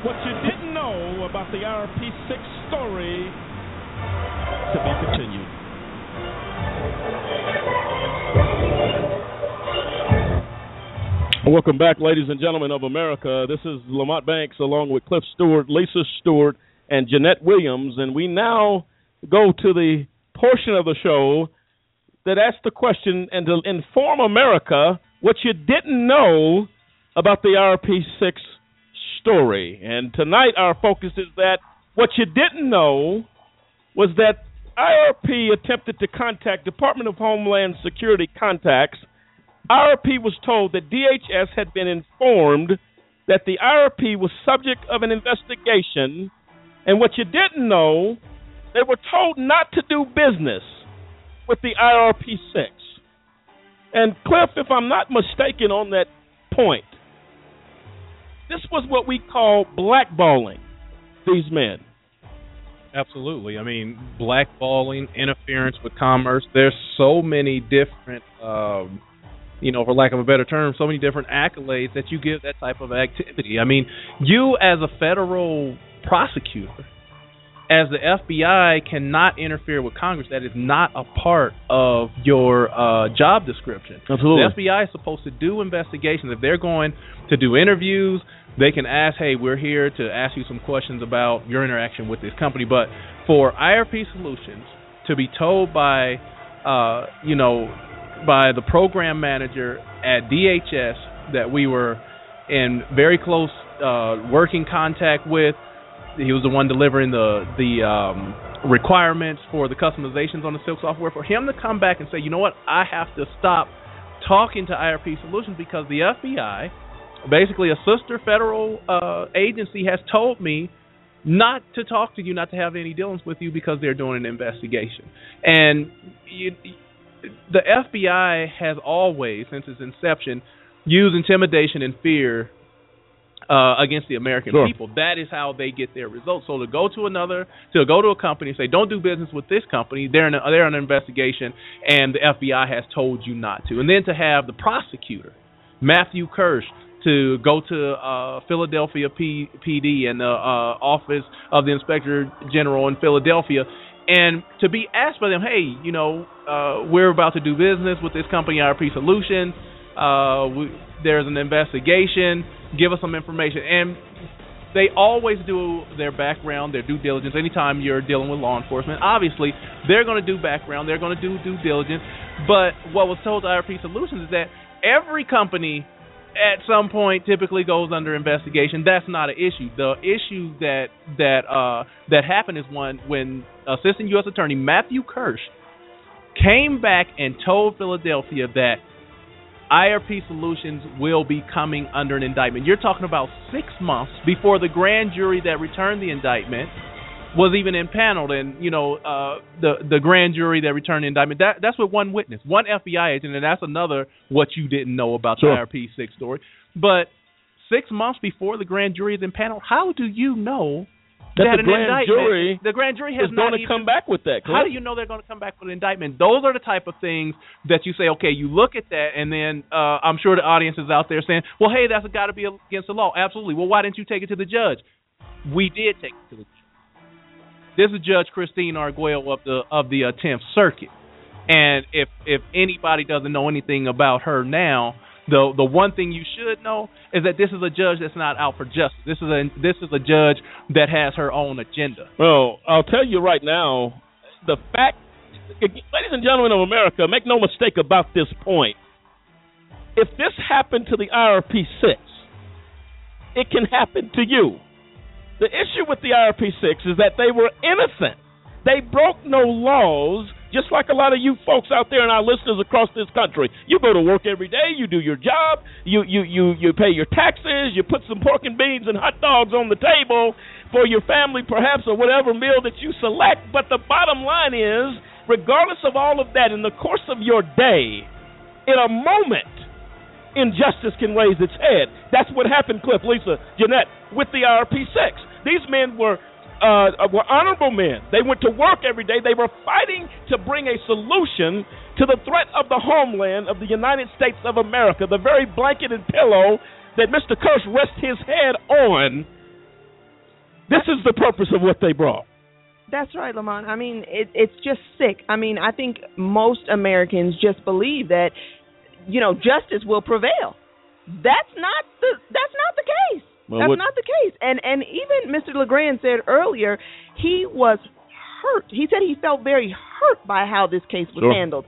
What you didn't know about the IRP6 story to be continued. Welcome back, ladies and gentlemen of America. This is Lamont Banks along with Cliff Stewart, Lisa Stewart, and Jeanette Williams, and we now go to the portion of the show that asks the question and to inform America what you didn't know about the IRP6 story. And tonight our focus is that what you didn't know was that IRP attempted to contact Department of Homeland Security contacts. IRP was told that DHS had been informed that the IRP was subject of an investigation, and what you didn't know, they were told not to do business with the IRP 6. And Cliff, if I'm not mistaken on that point, this was what we call blackballing these men. Absolutely. I mean, blackballing, interference with commerce. There's so many different, um, you know, for lack of a better term, so many different accolades that you give that type of activity. I mean, you as a federal prosecutor, as the FBI cannot interfere with Congress. That is not a part of your uh, job description. Absolutely. The FBI is supposed to do investigations. If they're going to do interviews, they can ask, "Hey, we're here to ask you some questions about your interaction with this company." But for IRP Solutions to be told by, uh, you know, by the program manager at DHS that we were in very close uh, working contact with. He was the one delivering the the um, requirements for the customizations on the CILC software. For him to come back and say, you know what, I have to stop talking to IRP Solutions because the FBI, basically a sister federal uh, agency, has told me not to talk to you, not to have any dealings with you because they're doing an investigation. And you, the FBI has always, since its inception, used intimidation and fear uh, against the American Sure. people. That is how they get their results. So to go to another, to go to a company and say, "Don't do business with this company," they're in a, they're an investigation, and the FBI has told you not to. And then to have the prosecutor, Matthew Kirsch, to go to uh, Philadelphia P- PD and the uh, Office of the Inspector General in Philadelphia, and to be asked by them, "Hey, you know, uh, we're about to do business with this company, IRP Solutions. Uh, we, there's an investigation. Give us some information." And they always do their background, their due diligence. Anytime you're dealing with law enforcement, obviously they're going to do background, they're going to do due diligence. But what was told to IRP Solutions is that every company at some point typically goes under investigation. That's not an issue. The issue that that uh, that happened is one when Assistant U.S. Attorney Matthew Kirsch came back and told Philadelphia that IRP Solutions will be coming under an indictment. You're talking about six months before the grand jury that returned the indictment was even impaneled, and you know uh, the the grand jury that returned the indictment. That that's with one witness, one FBI agent, and that's another what you didn't know about Sure. the IRP six story. But six months before the grand jury is impaneled, how do you know That that the grand jury the grand jury has is going not to come back with that. how do you know they're going to come back with an indictment? Those are the type of things that you say, okay, you look at that, and then uh, I'm sure the audience is out there saying, well, hey, that's got to be against the law. Absolutely. Well, why didn't you take it to the judge? We did take it to the judge. This is Judge Christine Arguello of the of the uh, 10th Circuit, and if if anybody doesn't know anything about her now, the the one thing you should know is that this is a judge that's not out for justice. This is a this is a judge that has her own agenda. Well, I'll tell you right now, the fact, ladies and gentlemen of America, make no mistake about this point. If this happened to the IRP 6, it can happen to you. The issue with the IRP 6 is that they were innocent. They broke no laws, just like a lot of you folks out there and our listeners across this country. You go to work every day, you do your job, you you you you pay your taxes, you put some pork and beans and hot dogs on the table for your family perhaps or whatever meal that you select, but the bottom line is regardless of all of that in the course of your day, in a moment injustice can raise its head. That's what happened, Cliff, Lisa, Jeanette, with the IRP 6. These men were uh, were honorable men. They went to work every day. They were fighting to bring a solution to the threat of the homeland of the United States of America, the very blanket and pillow that Mr. Kirsch rests his head on. This is the purpose of what they brought. That's right, Lamont. I mean, it, it's just sick. I mean, I think most Americans just believe that, you know, justice will prevail. That's not the that's not the case. Well, that's what- not the case. And and even Mr. LeGrand said earlier he was hurt. He said he felt very hurt by how this case was Sure. handled.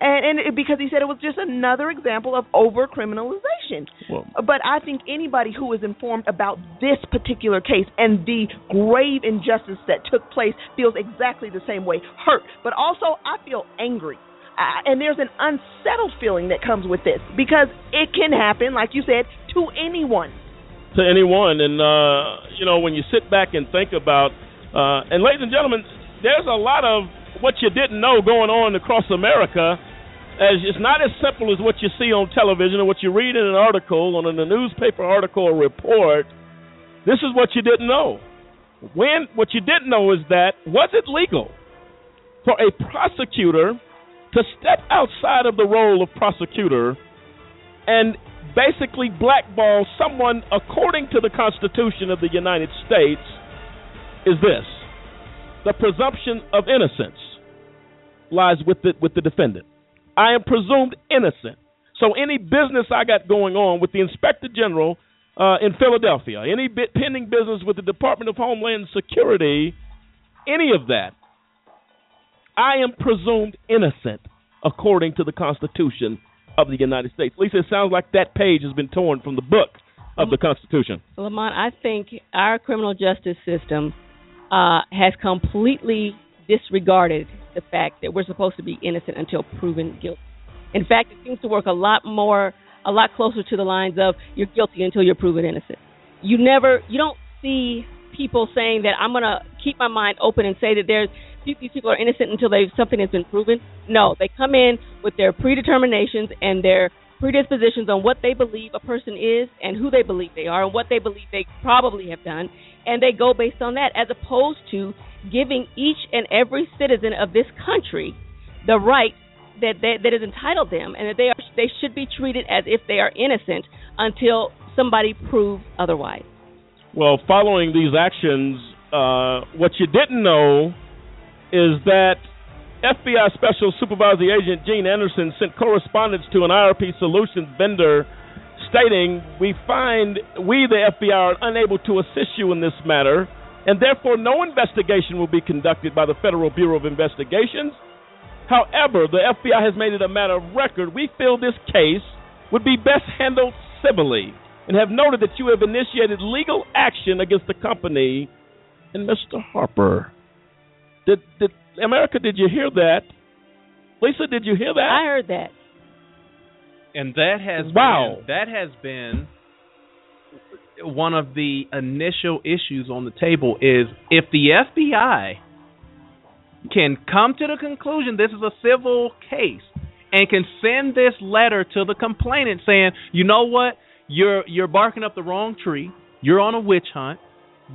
And, and it, because he said it was just another example of over criminalization. Well, But I think anybody who is informed about this particular case and the grave injustice that took place feels exactly the same way hurt. But also, I feel angry. Uh, and there's an unsettled feeling that comes with this because it can happen, like you said, to anyone. To anyone. And uh, you know, when you sit back and think about, uh, and ladies and gentlemen, there's a lot of what you didn't know going on across America. As it's not as simple as what you see on television or what you read in an article, or in a newspaper article or report. This is what you didn't know. When what you didn't know is that was it legal for a prosecutor to step outside of the role of prosecutor and basically blackball someone according to the Constitution of the United States is this. the presumption of innocence lies with the with the defendant. I am presumed innocent. So any business I got going on with the Inspector General uh, in Philadelphia, any bit pending business with the Department of Homeland Security, any of that, I am presumed innocent according to the Constitution of the United States. At least it sounds like that page has been torn from the book of the Constitution. Lamont, I think our criminal justice system uh, has completely disregarded the fact that we're supposed to be innocent until proven guilty. In fact, it seems to work a lot more, a lot closer to the lines of you're guilty until you're proven innocent. You never, you don't see people saying that I'm going to keep my mind open and say that there's these people are innocent until they something has been proven. No, they come in with their predeterminations and their predispositions on what they believe a person is and who they believe they are and what they believe they probably have done, and they go based on that, as opposed to giving each and every citizen of this country the right that they, that is entitled them, and that they are they should be treated as if they are innocent until somebody proves otherwise. Well, following these actions, uh, what you didn't know is that FBI Special Supervisory Agent Gene Anderson sent correspondence to an IRP Solutions vendor stating, We find we, the FBI, are unable to assist you in this matter, and therefore no investigation will be conducted by the Federal Bureau of Investigations. However, the FBI has made it a matter of record. We feel this case would be best handled civilly and have noted that you have initiated legal action against the company and Mr. Harper. Did, did America? Did you hear that? Lisa, did you hear that? I heard that. And that has wow. Been, that has been one of the initial issues on the table. Is if the FBI can come to the conclusion this is a civil case and can send this letter to the complainant saying, you know what, you're you're barking up the wrong tree. You're on a witch hunt.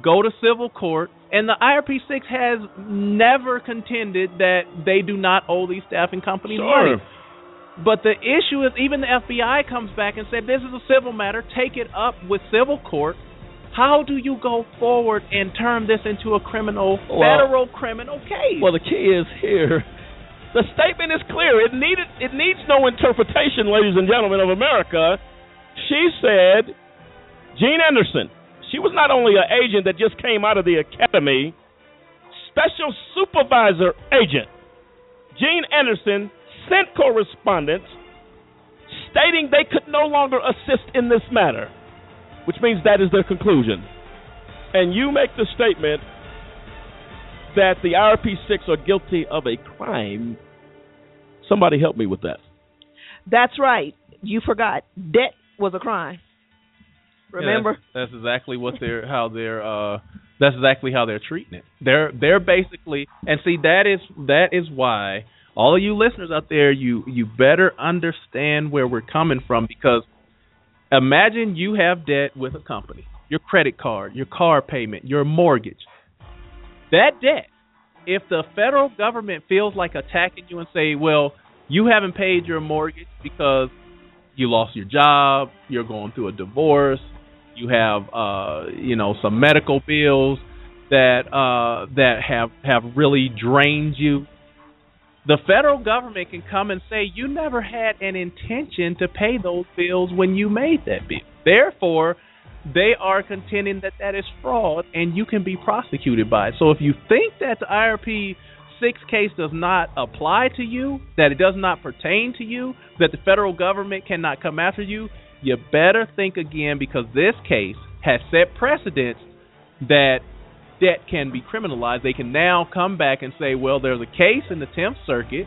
Go to civil court. And the IRP6 has never contended that they do not owe these staffing companies Sure. money. But the issue is, even the FBI comes back and said, "This is a civil matter. Take it up with civil court." How do you go forward and turn this into a criminal, Well- federal criminal case? Well, the key is here. The statement is clear. It needed it needs no interpretation, ladies and gentlemen of America. She said, Gene Anderson. She was not only an agent that just came out of the academy, special supervisor agent. Gene Anderson sent correspondence stating they could no longer assist in this matter, which means that is their conclusion. And you make the statement that the IRP6 are guilty of a crime. Somebody help me with that. That's right. You forgot. Debt was a crime. Yeah, Remember? that's, that's exactly what they're how they're uh that's exactly how they're treating it. They're they're basically and see that is that is why all of you listeners out there you you better understand where we're coming from because imagine you have debt with a company, your credit card, your car payment, your mortgage. That debt, if the federal government feels like attacking you and say, "Well, you haven't paid your mortgage because you lost your job, you're going through a divorce, you have uh you know some medical bills that uh that have have really drained you. The federal government can come and say you never had an intention to pay those bills when you made that bill. Therefore they are contending that that is fraud and you can be prosecuted by it. So if you think that the IRP 6 case does not apply to you that it does not pertain to you that the federal government cannot come after you you better think again because this case has set precedents that debt can be criminalized. They can now come back and say, well, there's a case in the 10th Circuit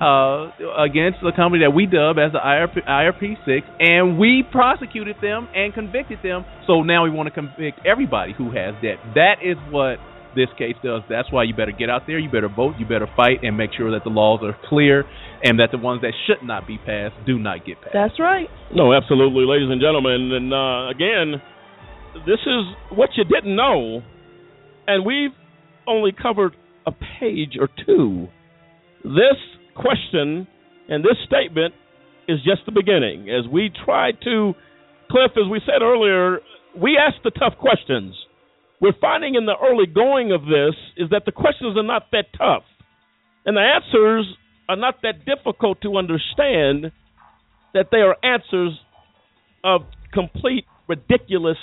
uh, against the company that we dub as the IRP, IRP6, and we prosecuted them and convicted them. So now we want to convict everybody who has debt. That is what this case does. That's why you better get out there, you better vote, you better fight, and make sure that the laws are clear and that the ones that should not be passed do not get passed. That's right. No, absolutely, ladies and gentlemen. And uh, again, this is what you didn't know, and we've only covered a page or two. This question and this statement is just the beginning. As we try to, Cliff, as we said earlier, we ask the tough questions. We're finding in the early going of this is that the questions are not that tough, and the answers are not that difficult to understand. That they are answers of complete ridiculous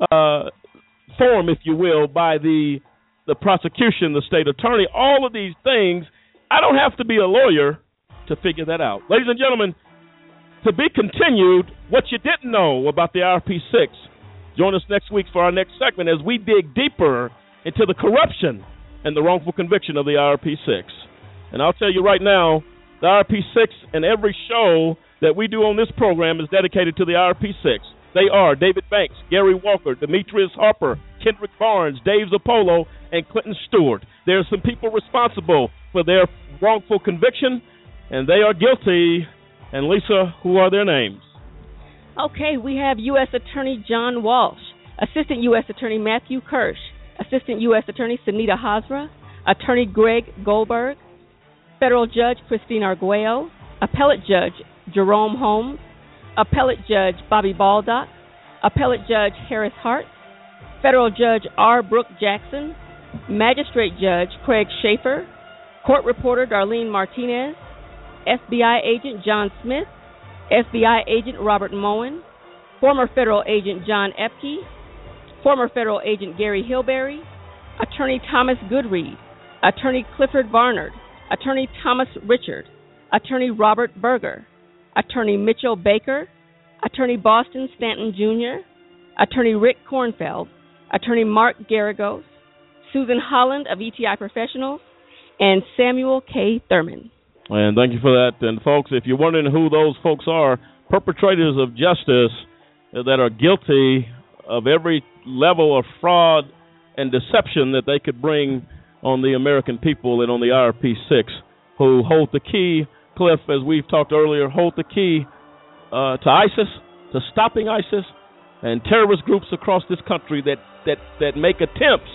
uh, form, if you will, by the the prosecution, the state attorney. All of these things, I don't have to be a lawyer to figure that out, ladies and gentlemen. To be continued, what you didn't know about the IRP6. Join us next week for our next segment as we dig deeper into the corruption and the wrongful conviction of the IRP6. And I'll tell you right now, the IRP6 and every show that we do on this program is dedicated to the IRP6. They are David Banks, Gary Walker, Demetrius Harper, Kendrick Barnes, Dave Zirpolo, and Clinton Stewart. There are some people responsible for their wrongful conviction, and they are guilty. And Lisa, who are their names? Okay, we have U.S. Attorney John Walsh, Assistant U.S. Attorney Matthew Kirsch, Assistant U.S. Attorney Sunita Hazra, Attorney Greg Goldberg, Federal Judge Christine Arguello, Appellate Judge Jerome Holmes, Appellate Judge Bobby Baldock, Appellate Judge Harris Hartz, Federal Judge R. Brooke Jackson, Magistrate Judge Craig Shaffer, Court Reporter Darlene Martinez, FBI Agent John Smith, FBI Agent Robert Moen, former Federal Agent John Epke, former Federal Agent Gary Hilberry, Attorney Thomas Goodread, Attorney Clifford Barnard, Attorney Thomas Richard, Attorney Robert Berger, Attorney Mitchell Baker, Attorney Boston Stanton Jr., Attorney Rick Kornfeld, Attorney Mark Geragos, Susan Holland of ETI Professionals, and Samuel K. Thurman. And thank you for that. And folks, if you're wondering who those folks are, perpetrators of justice that are guilty of every level of fraud and deception that they could bring on the American people and on the IRP 6, who hold the key Cliff, as we've talked earlier, hold the key uh, to ISIS, to stopping ISIS, and terrorist groups across this country that, that, that make attempts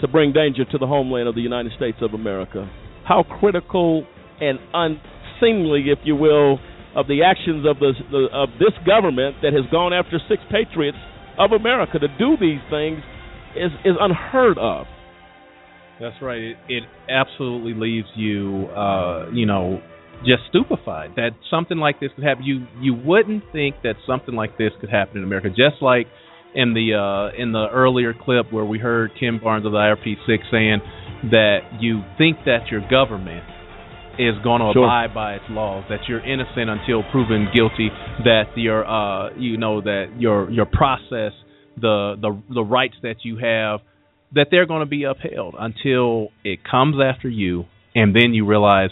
to bring danger to the homeland of the United States of America. How critical and unseemly, if you will, of the actions of the, the of this government that has gone after six patriots of America to do these things is is unheard of. That's right. It, it absolutely leaves you, uh, you know, just stupefied that something like this could happen. You you wouldn't think that something like this could happen in America. Just like in the uh, in the earlier clip where we heard Ken Barnes of the IRP6 saying that you think that your government is going to Sure. abide by its laws, that you're innocent until proven guilty, that your uh you know that your your process, the the the rights that you have, that they're going to be upheld until it comes after you, and then you realize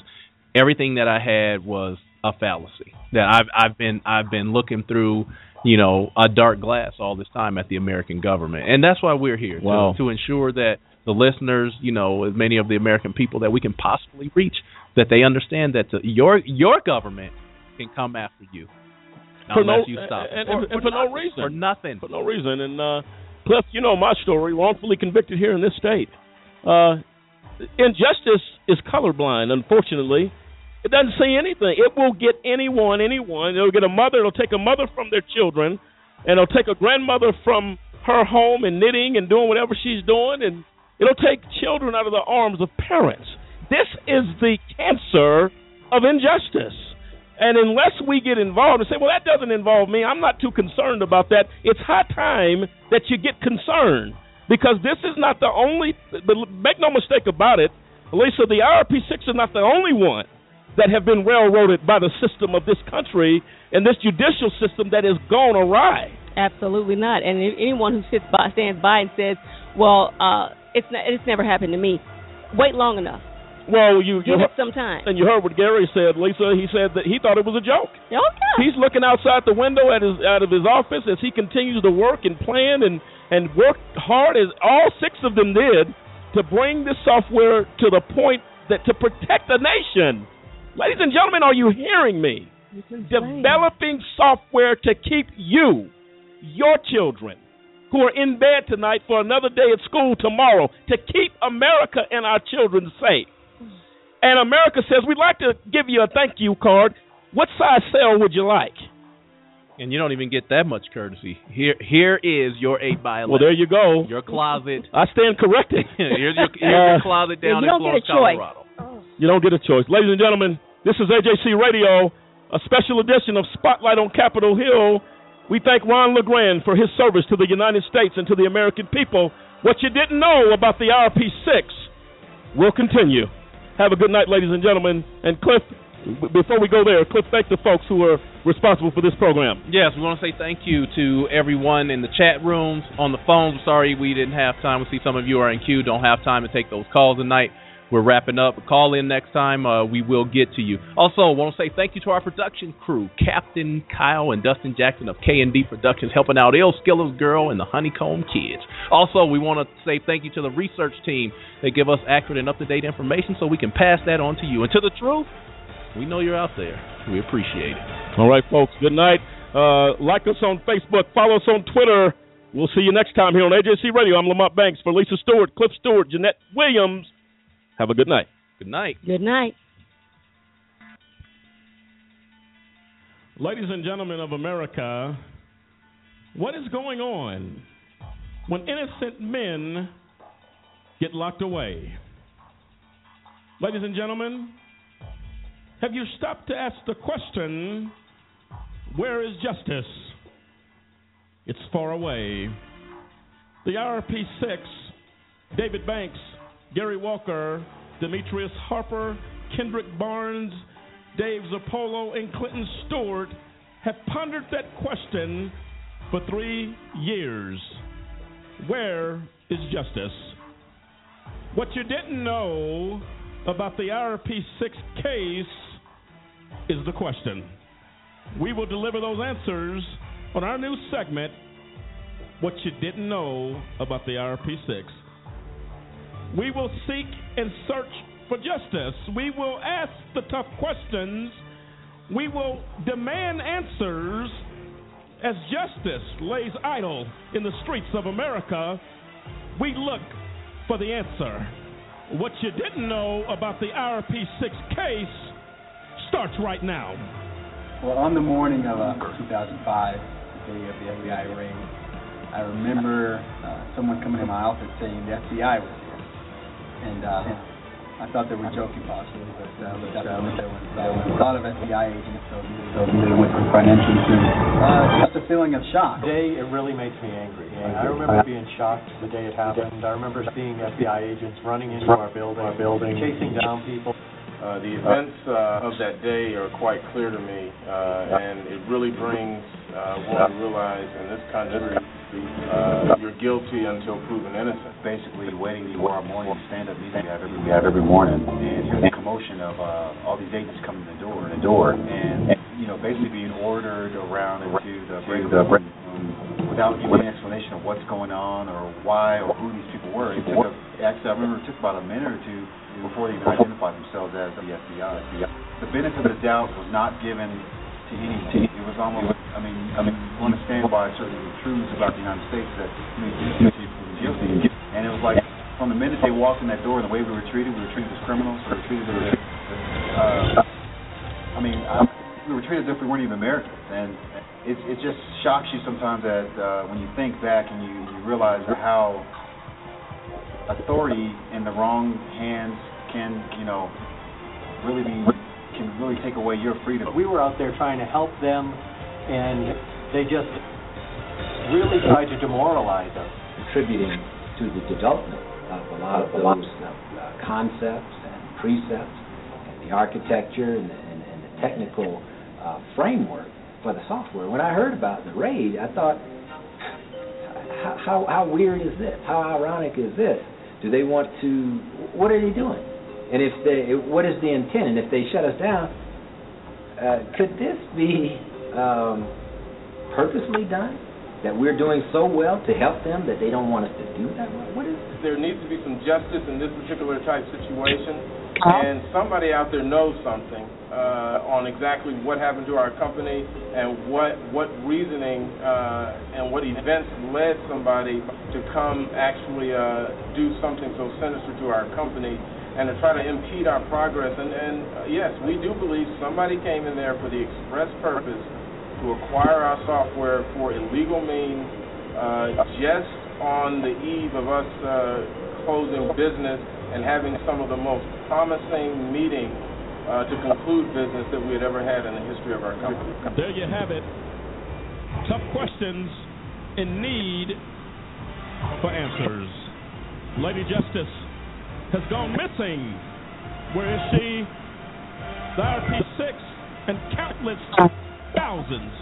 everything that I had was a fallacy. That I've I've been I've been looking through, you know, a dark glass all this time at the American government, and that's why we're here Wow. to, to ensure that the listeners, you know, as many of the American people that we can possibly reach, that they understand that the, your your government can come after you For unless no- you stop and- and- and for no reason. for nothing, for no reason. And uh, Cliff, you know my story, wrongfully convicted here in this state. Uh, injustice is colorblind, unfortunately. It doesn't say anything. It will get anyone, anyone. It'll get a mother. It'll take a mother from their children, and it'll take a grandmother from her home and knitting and doing whatever she's doing, and it'll take children out of the arms of parents. This is the cancer of injustice. And unless we get involved and say, well, that doesn't involve me, I'm not too concerned about that, it's high time that you get concerned. Because this is not the only, make no mistake about it, Lisa, the IRP 6 is not the only one that have been railroaded by the system of this country and this judicial system that has gone awry. Absolutely not. And anyone who sits by, stands by and says, "Well, uh, it's not, it's never happened to me," wait long enough. Well, you, you Give it some time. and you heard what Gary said, Lisa. He said that he thought it was a joke. Okay. He's looking outside the window at his out of his office as he continues to work and plan and and work hard as all six of them did to bring this software to the point that to protect the nation. Ladies and gentlemen, are you hearing me? Developing software to keep you, your children, who are in bed tonight for another day at school tomorrow, to keep America and our children safe. And America says, we'd like to give you a thank you card. What size cell would you like? And you don't even get that much courtesy. Here, here is your eight by eleven. Well, there you go. Your closet. I stand corrected. here's your, here's your uh, closet down you in don't get Florence, a choice. Colorado. You don't get a choice. Ladies and gentlemen, this is AJC Radio, a special edition of Spotlight on Capitol Hill. We thank Ron LeGrand for his service to the United States and to the American people. What you didn't know about the IRP6 will continue. Have a good night, ladies and gentlemen. And Cliff, before we go there, Cliff, thank the folks who are responsible for this program. Yes, we want to say thank you to everyone in the chat rooms, on the phones. Sorry we didn't have time. We see some of you are in queue, don't have time to take those calls tonight. We're wrapping up. Call in next time. Uh, we will get to you. Also, I want to say thank you to our production crew, Captain Kyle and Dustin Jackson of K&D Productions, helping out Il Skiller's Girl and the Honeycomb Kids. Also, we want to say thank you to the research team. They give us accurate and up-to-date information so we can pass that on to you. And to the truth, we know you're out there. We appreciate it. All right, folks. Good night. Uh, like us on Facebook. Follow us on Twitter. We'll see you next time here on AJC Radio. I'm Lamont Banks for Lisa Stewart, Cliff Stewart, Jeanette Williams. Have a good night. Good night. Good night. Ladies and gentlemen of America, what is going on when innocent men get locked away? Ladies and gentlemen, have you stopped to ask the question where is justice? It's far away. The IRP6, David Banks, Gary Walker, Demetrius Harper, Kendrick Barnes, Dave Zirpolo, and Clinton Stewart have pondered that question for three years. Where is justice? What you didn't know about the IRP 6 case is the question. We will deliver those answers on our new segment, What You Didn't Know About the IRP 6. We will seek and search for justice. We will ask the tough questions. We will demand answers as justice lays idle in the streets of America. We look for the answer. What you didn't know about the IRP 6 case starts right now. Well, on the morning of uh, 2005, the day of the FBI raid, I remember uh, someone coming in my office saying the FBI was and uh, I thought they were joking possibly, but uh, looked out the window and saw a of FBI agents, so so immediately went to the front entrance and uh, just a feeling of shock. Today, it really makes me angry. I remember being shocked the day it happened. I remember seeing FBI agents running into our building, our building, chasing down people. Uh, the events uh, of that day are quite clear to me, uh, and it really brings uh, one to realize in this country uh, you're guilty until proven innocent. Basically, waiting for our morning stand-up meeting we have every, we have every morning, and the commotion of uh, all these agents coming to the door, the door, and you know, basically being ordered around into the break room um, without giving an explanation of what's going on or why or who these people were. It took a, actually, I remember it took about a minute or two before they even identified themselves as the FBI. The benefit of the doubt was not given to any. It was almost. I mean, I mean, you understand by certain truths about the United States that you guilty, guilty, and it was like from the minute they walked in that door the way we were treated, we were treated as criminals. We were treated as. Uh, I mean, I, we were treated as if we weren't even Americans, and it it just shocks you sometimes that uh, when you think back and you, you realize how authority in the wrong hands can, you know, really be can really take away your freedom. We were out there trying to help them, and they just really tried to demoralize us. contributing to the development of a lot of those uh, concepts and precepts and the architecture and the, and, and the technical uh, framework for the software. When I heard about the raid, I thought, how, how, how weird is this? How ironic is this? Do they want to? What are they doing? And if they, what is the intent? And if they shut us down, uh, could this be um, purposely done? That we're doing so well to help them that they don't want us to do that? What is? There needs to be some justice in this particular type situation, and somebody out there knows something uh, on exactly what happened to our company and what what reasoning uh, and what events led somebody to come actually uh, do something so sinister to our company and to try to impede our progress. And, and uh, yes, we do believe somebody came in there for the express purpose to acquire our software for illegal means uh, just on the eve of us uh, closing business and having some of the most promising meetings uh, to conclude business that we had ever had in the history of our company. There you have it. Tough questions in need for answers. Lady Justice has gone missing. Where is she? The IRP6 and countless thousands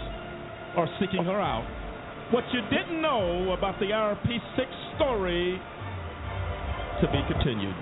are seeking her out. What you didn't know about the IRP6 story to be continued.